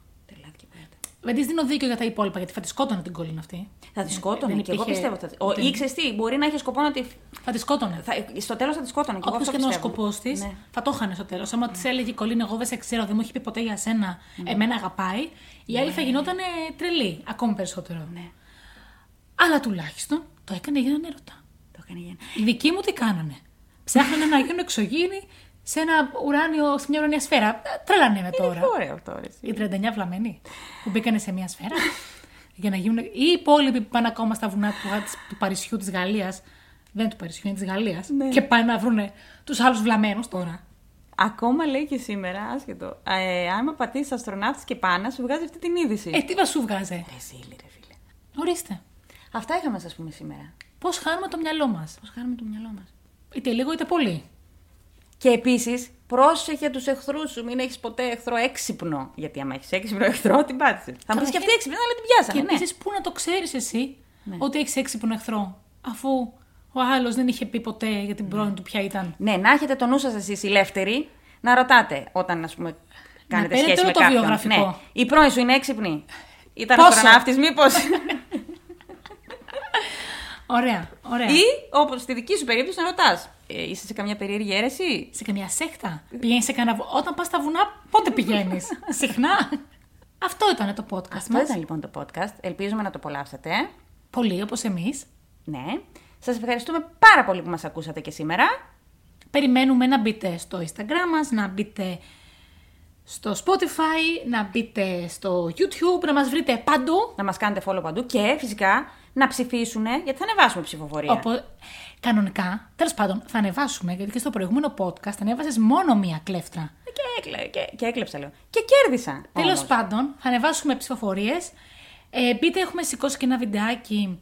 Τρελάθηκε που έρωτα. Δεν τη δίνω δίκιο για τα υπόλοιπα, γιατί θα τη σκότωνε την Κολίν αυτή. Θα τη σκότωνε δεν και εγώ υπήρχε- πιστεύω. Θα... Ο, δεν- ή ξέρεις τι, μπορεί να έχει σκοπό να τη. Θα τη σκότωνε. Θα... Στο τέλος θα τη σκότωνε. Και εγώ Όποιος αυτό και να ο πιστεύω. σκοπός της, Ναι. θα το είχαν στο τέλος. Άμα της έλεγε η Κολίν, εγώ δεν σε ξέρω, δεν μου έχει πει ποτέ για σένα, εμένα αγαπάει, η άλλη θα γινόταν τρελή, ακόμη περισσότερο. Ναι. Αλλά τουλάχιστον το έκανε για έναν έρωτα. Το έκανε για Οι δικοί μου τι κάνανε; Ψάχνανε να γίνουν εξωγήινοι σε ένα ουράνιο, σε μια ουρανία σφαίρα. Ε, Τρέλανε με τώρα. Είναι ωραίο αυτό, ρε. εσύ. Οι 39 βλαμμένοι που μπήκανε σε μια σφαίρα. για να γίνουν. ή οι υπόλοιποι που πάνε ακόμα στα βουνά του, του Παρισιού της Γαλλίας. Δεν του Παρισιού, είναι της Γαλλίας. Ναι. Και πάνε να βρουν τους άλλους βλαμμένους τώρα. Ακόμα λέει και σήμερα, άσχετο. Ε, άμα πατήσεις αστροναύτη και πάνα, σου βγάζει αυτή την είδηση. Ε, τι μα σου βγάζε; Ρε ζήλι, ρε φίλε. Ορίστε. Αυτά είχαμε, α πούμε, σήμερα. Πώς χάνουμε το μυαλό μας; Πώς χάνουμε το μυαλό μας; Είτε λίγο είτε πολύ. Και επίσης, πρόσεχε τους εχθρούς σου. Μην έχεις ποτέ εχθρό έξυπνο. Γιατί άμα έχεις έξυπνο εχθρό, την πάτησες. Θα μου πεις και αυτή έξυπνη, αλλά την Και πιάσανε. Ναι. επίσης, πού να το ξέρεις εσύ ότι έχεις έξυπνο εχθρό, αφού ο άλλος δεν είχε πει ποτέ για την πρώην του ποια ήταν. Ναι, να έχετε το νου σας εσείς οι ελεύθεροι να ρωτάτε όταν, ας πούμε, κάνετε παίρνετε σχέση με το κάποιον. βιογραφικό. Ναι. Η πρώην σου είναι έξυπνη. Ήταν Πόσο; αστροναύτη, μήπως; <laughs> Ωραία, ωραία. Ή, όπως στη δική σου περίπτωση, να ρωτάς. Ε, είσαι σε καμιά περίεργη αίρεση; Σε καμιά σέχτα. Πηγαίνεις σε κανένα. βο- Όταν πας στα βουνά, πότε πηγαίνεις; <laughs> Συχνά. Αυτό ήταν το podcast Αυτό μας. ήταν λοιπόν το podcast. Ελπίζουμε να το απολαύσατε. Πολύ, όπως εμείς. Ναι. Σας ευχαριστούμε πάρα πολύ που μας ακούσατε και σήμερα. Περιμένουμε να μπείτε στο Instagram μας, να μπείτε στο Spotify, να μπείτε στο YouTube, να μας βρείτε παντού. Να μας κάνετε follow παντού και φυσικά να ψηφίσουν γιατί θα ανεβάσουμε ψηφοφορία. Οπό... Κανονικά, τέλος πάντων, θα ανεβάσουμε, γιατί και στο προηγούμενο podcast ανέβασες μόνο μία κλέφτρα. Και, έκλε, και, και έκλεψα λέω. Και κέρδισα. Τέλος όμως. πάντων, θα ανεβάσουμε ψηφοφορίες. Ε, μπείτε, έχουμε σηκώσει και ένα βιντεάκι.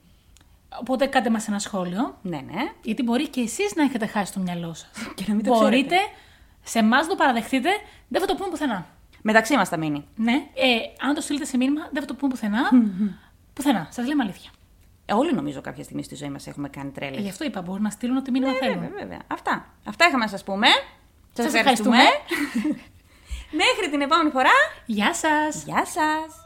Οπότε κάντε μας ένα σχόλιο. Ναι, ναι. Γιατί μπορεί και εσείς να έχετε χάσει το μυαλό σας. <laughs> Και να μην το Μπορείτε ξέρετε. σε εμάς να το παραδεχτείτε, δεν θα το πούμε πουθενά. Μεταξύ μας θα μείνει. Ναι, ε, αν το στείλετε σε μήνυμα, δεν θα το πούμε πουθενά. <laughs> πουθενά. Σας λέμε αλήθεια. Ε, όλοι νομίζω κάποια στιγμή στη ζωή μας έχουμε κάνει τρέλες. Ε, γι' αυτό είπα, μπορεί να στείλουν ό,τι μήνυμα θέλουν. Βέβαια, βέβαια. Αυτά. Αυτά είχαμε να σας πούμε. Σας Σας ευχαριστούμε. <laughs> Μέχρι την επόμενη φορά. Γεια σας! Γεια σας.